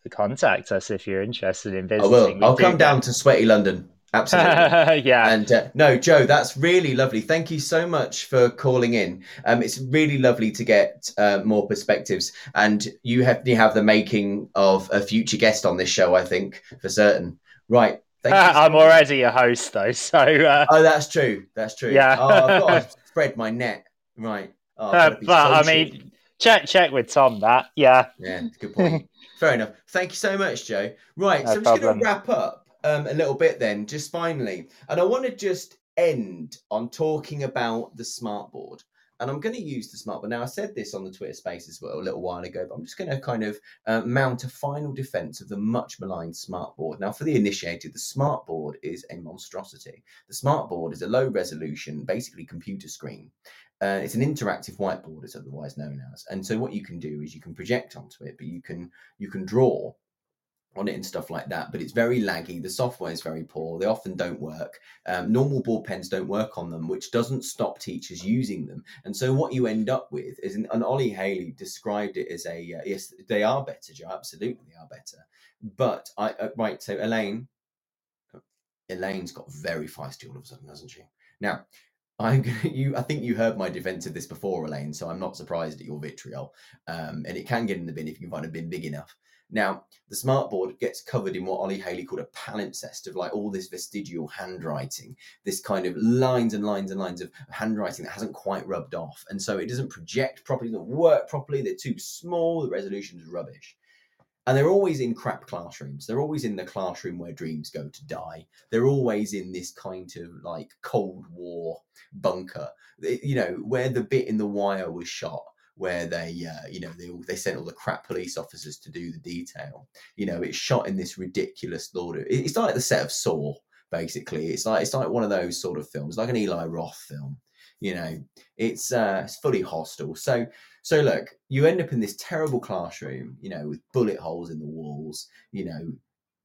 contact us if you're interested in visiting. I will. I'll come down to sweaty London. Absolutely. yeah And uh, no, Joe, that's really lovely. Thank you so much for calling in. Um, it's really lovely to get uh, more perspectives, and you have you have the making of a future guest on this show. I think for certain. Right. Thank you so I'm much. already a host though, so uh, Oh, that's true. That's true. Yeah. Oh, I've got to spread my net. Right. Oh, uh, but I social. mean, check check with Tom that. Yeah, Yeah, good point. Fair enough. Thank you so much, Joe. Right, No so I'm just going to wrap up um, a little bit then, just finally. And I want to just end on talking about the smartboard. And I'm going to use the smartboard. Now, I said this on the Twitter space as well a little while ago, but I'm just going to kind of uh, mount a final defense of the much maligned smartboard. Now, for the initiated, the smartboard is a monstrosity. The smartboard is a low resolution, basically computer screen. Uh, it's an interactive whiteboard, it's otherwise known as. And so, what you can do is you can project onto it, but you can you can draw on it and stuff like that. But it's very laggy. The software is very poor. They often don't work. Um, normal ball pens don't work on them, which doesn't stop teachers using them. And so, what you end up with is, an, and Ollie Haley described it as a uh, yes, they are better, Joe. Absolutely, they are better. But I uh, right. So Elaine, Elaine's got very feisty all of a sudden, hasn't she? Now, I'm you. I think you heard my defense of this before, Elaine. So I'm not surprised at your vitriol. Um, and it can get in the bin if you find a bin big enough. Now, the smartboard gets covered in what Ollie Haley called a palimpsest of like all this vestigial handwriting, this kind of lines and lines and lines of handwriting that hasn't quite rubbed off. And so it doesn't project properly, doesn't work properly. They're too small. The resolution's rubbish. And they're always in crap classrooms. They're always in the classroom where dreams go to die. They're always in this kind of like Cold War bunker, eh, you know, where the bit in the wire was shot where they, uh, you know, they they sent all the crap police officers to do the detail. You know, it's shot in this ridiculous of. It's like the set of Saw, basically. It's like it's like one of those sort of films, like an Eli Roth film. You know, it's uh, it's fully hostile. So so look, you end up in this terrible classroom, you know, with bullet holes in the walls, you know,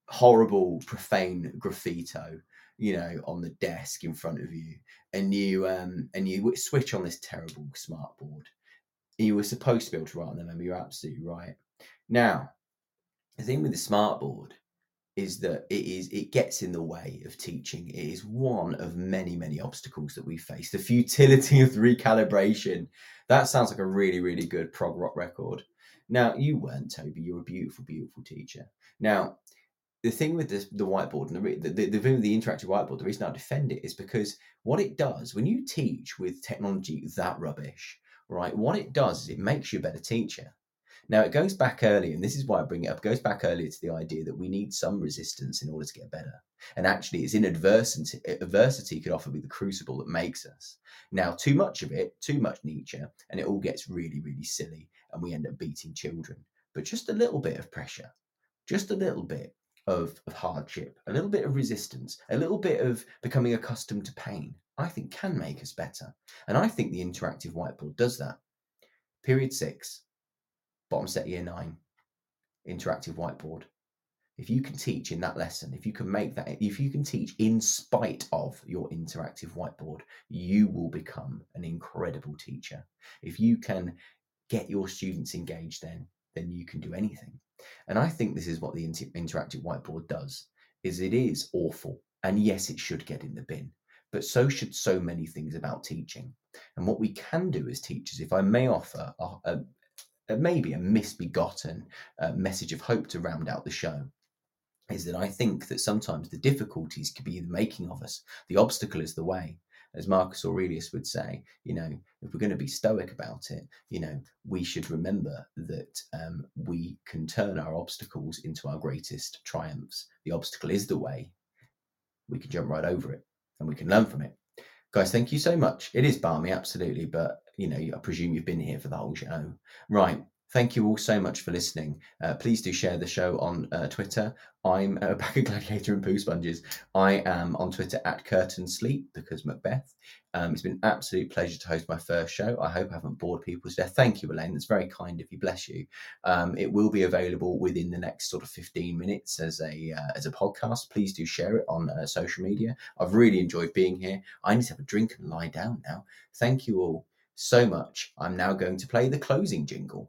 horrible profane graffito, you know, on the desk in front of you, and you um and you switch on this terrible smartboard. You were supposed to be able to write on them, and you're absolutely right. Now, the thing with the smartboard is that it is it gets in the way of teaching. It is one of many many obstacles that we face. The futility of recalibration. That sounds like a really really good prog rock record. Now you weren't Toby. You're a beautiful beautiful teacher. Now the thing with this, the whiteboard and the, the, the, the the interactive whiteboard, the reason I defend it is because what it does when you teach with technology that rubbish, right? What it does is it makes you a better teacher. Now it goes back earlier, and this is why I bring it up. Goes back earlier to the idea that we need some resistance in order to get better. And actually, it's in adversity. Adversity could often be the crucible that makes us. Now, too much of it, too much Nietzsche, and it all gets really, really silly, and we end up beating children. But just a little bit of pressure, just a little bit of, of hardship, a little bit of resistance, a little bit of becoming accustomed to pain, I think can make us better. And I think the interactive whiteboard does that. Period six, bottom set year nine, interactive whiteboard. If you can teach in that lesson, if you can make that, if you can teach in spite of your interactive whiteboard, you will become an incredible teacher. If you can get your students engaged, then then you can do anything. And I think this is what the inter- interactive whiteboard does. Is it is awful, and yes, it should get in the bin. But so should so many things about teaching. And what we can do as teachers, if I may offer a, a, a maybe a misbegotten uh, message of hope to round out the show, is that I think that sometimes the difficulties could be the making of us. The obstacle is the way. As Marcus Aurelius would say, you know, if we're going to be stoic about it, you know, we should remember that um, we can turn our obstacles into our greatest triumphs. The obstacle is the way. We can jump right over it and we can learn from it. Guys, thank you so much. It is balmy, absolutely, but you know, I presume you've been here for the whole show. Right. Thank you all so much for listening. Uh, please do share the show on uh, Twitter. I'm uh, back at Gladiator and Poo Sponges. I am on Twitter at Curtain Sleep because Macbeth. Um, it's been an absolute pleasure to host my first show. I hope I haven't bored people to death. Thank you, Elaine. That's very kind of you. Bless you. Um, it will be available within the next sort of 15 minutes as a uh, as a podcast. Please do share it on uh, social media. I've really enjoyed being here. I need to have a drink and lie down now. Thank you all so much. I'm now going to play the closing jingle.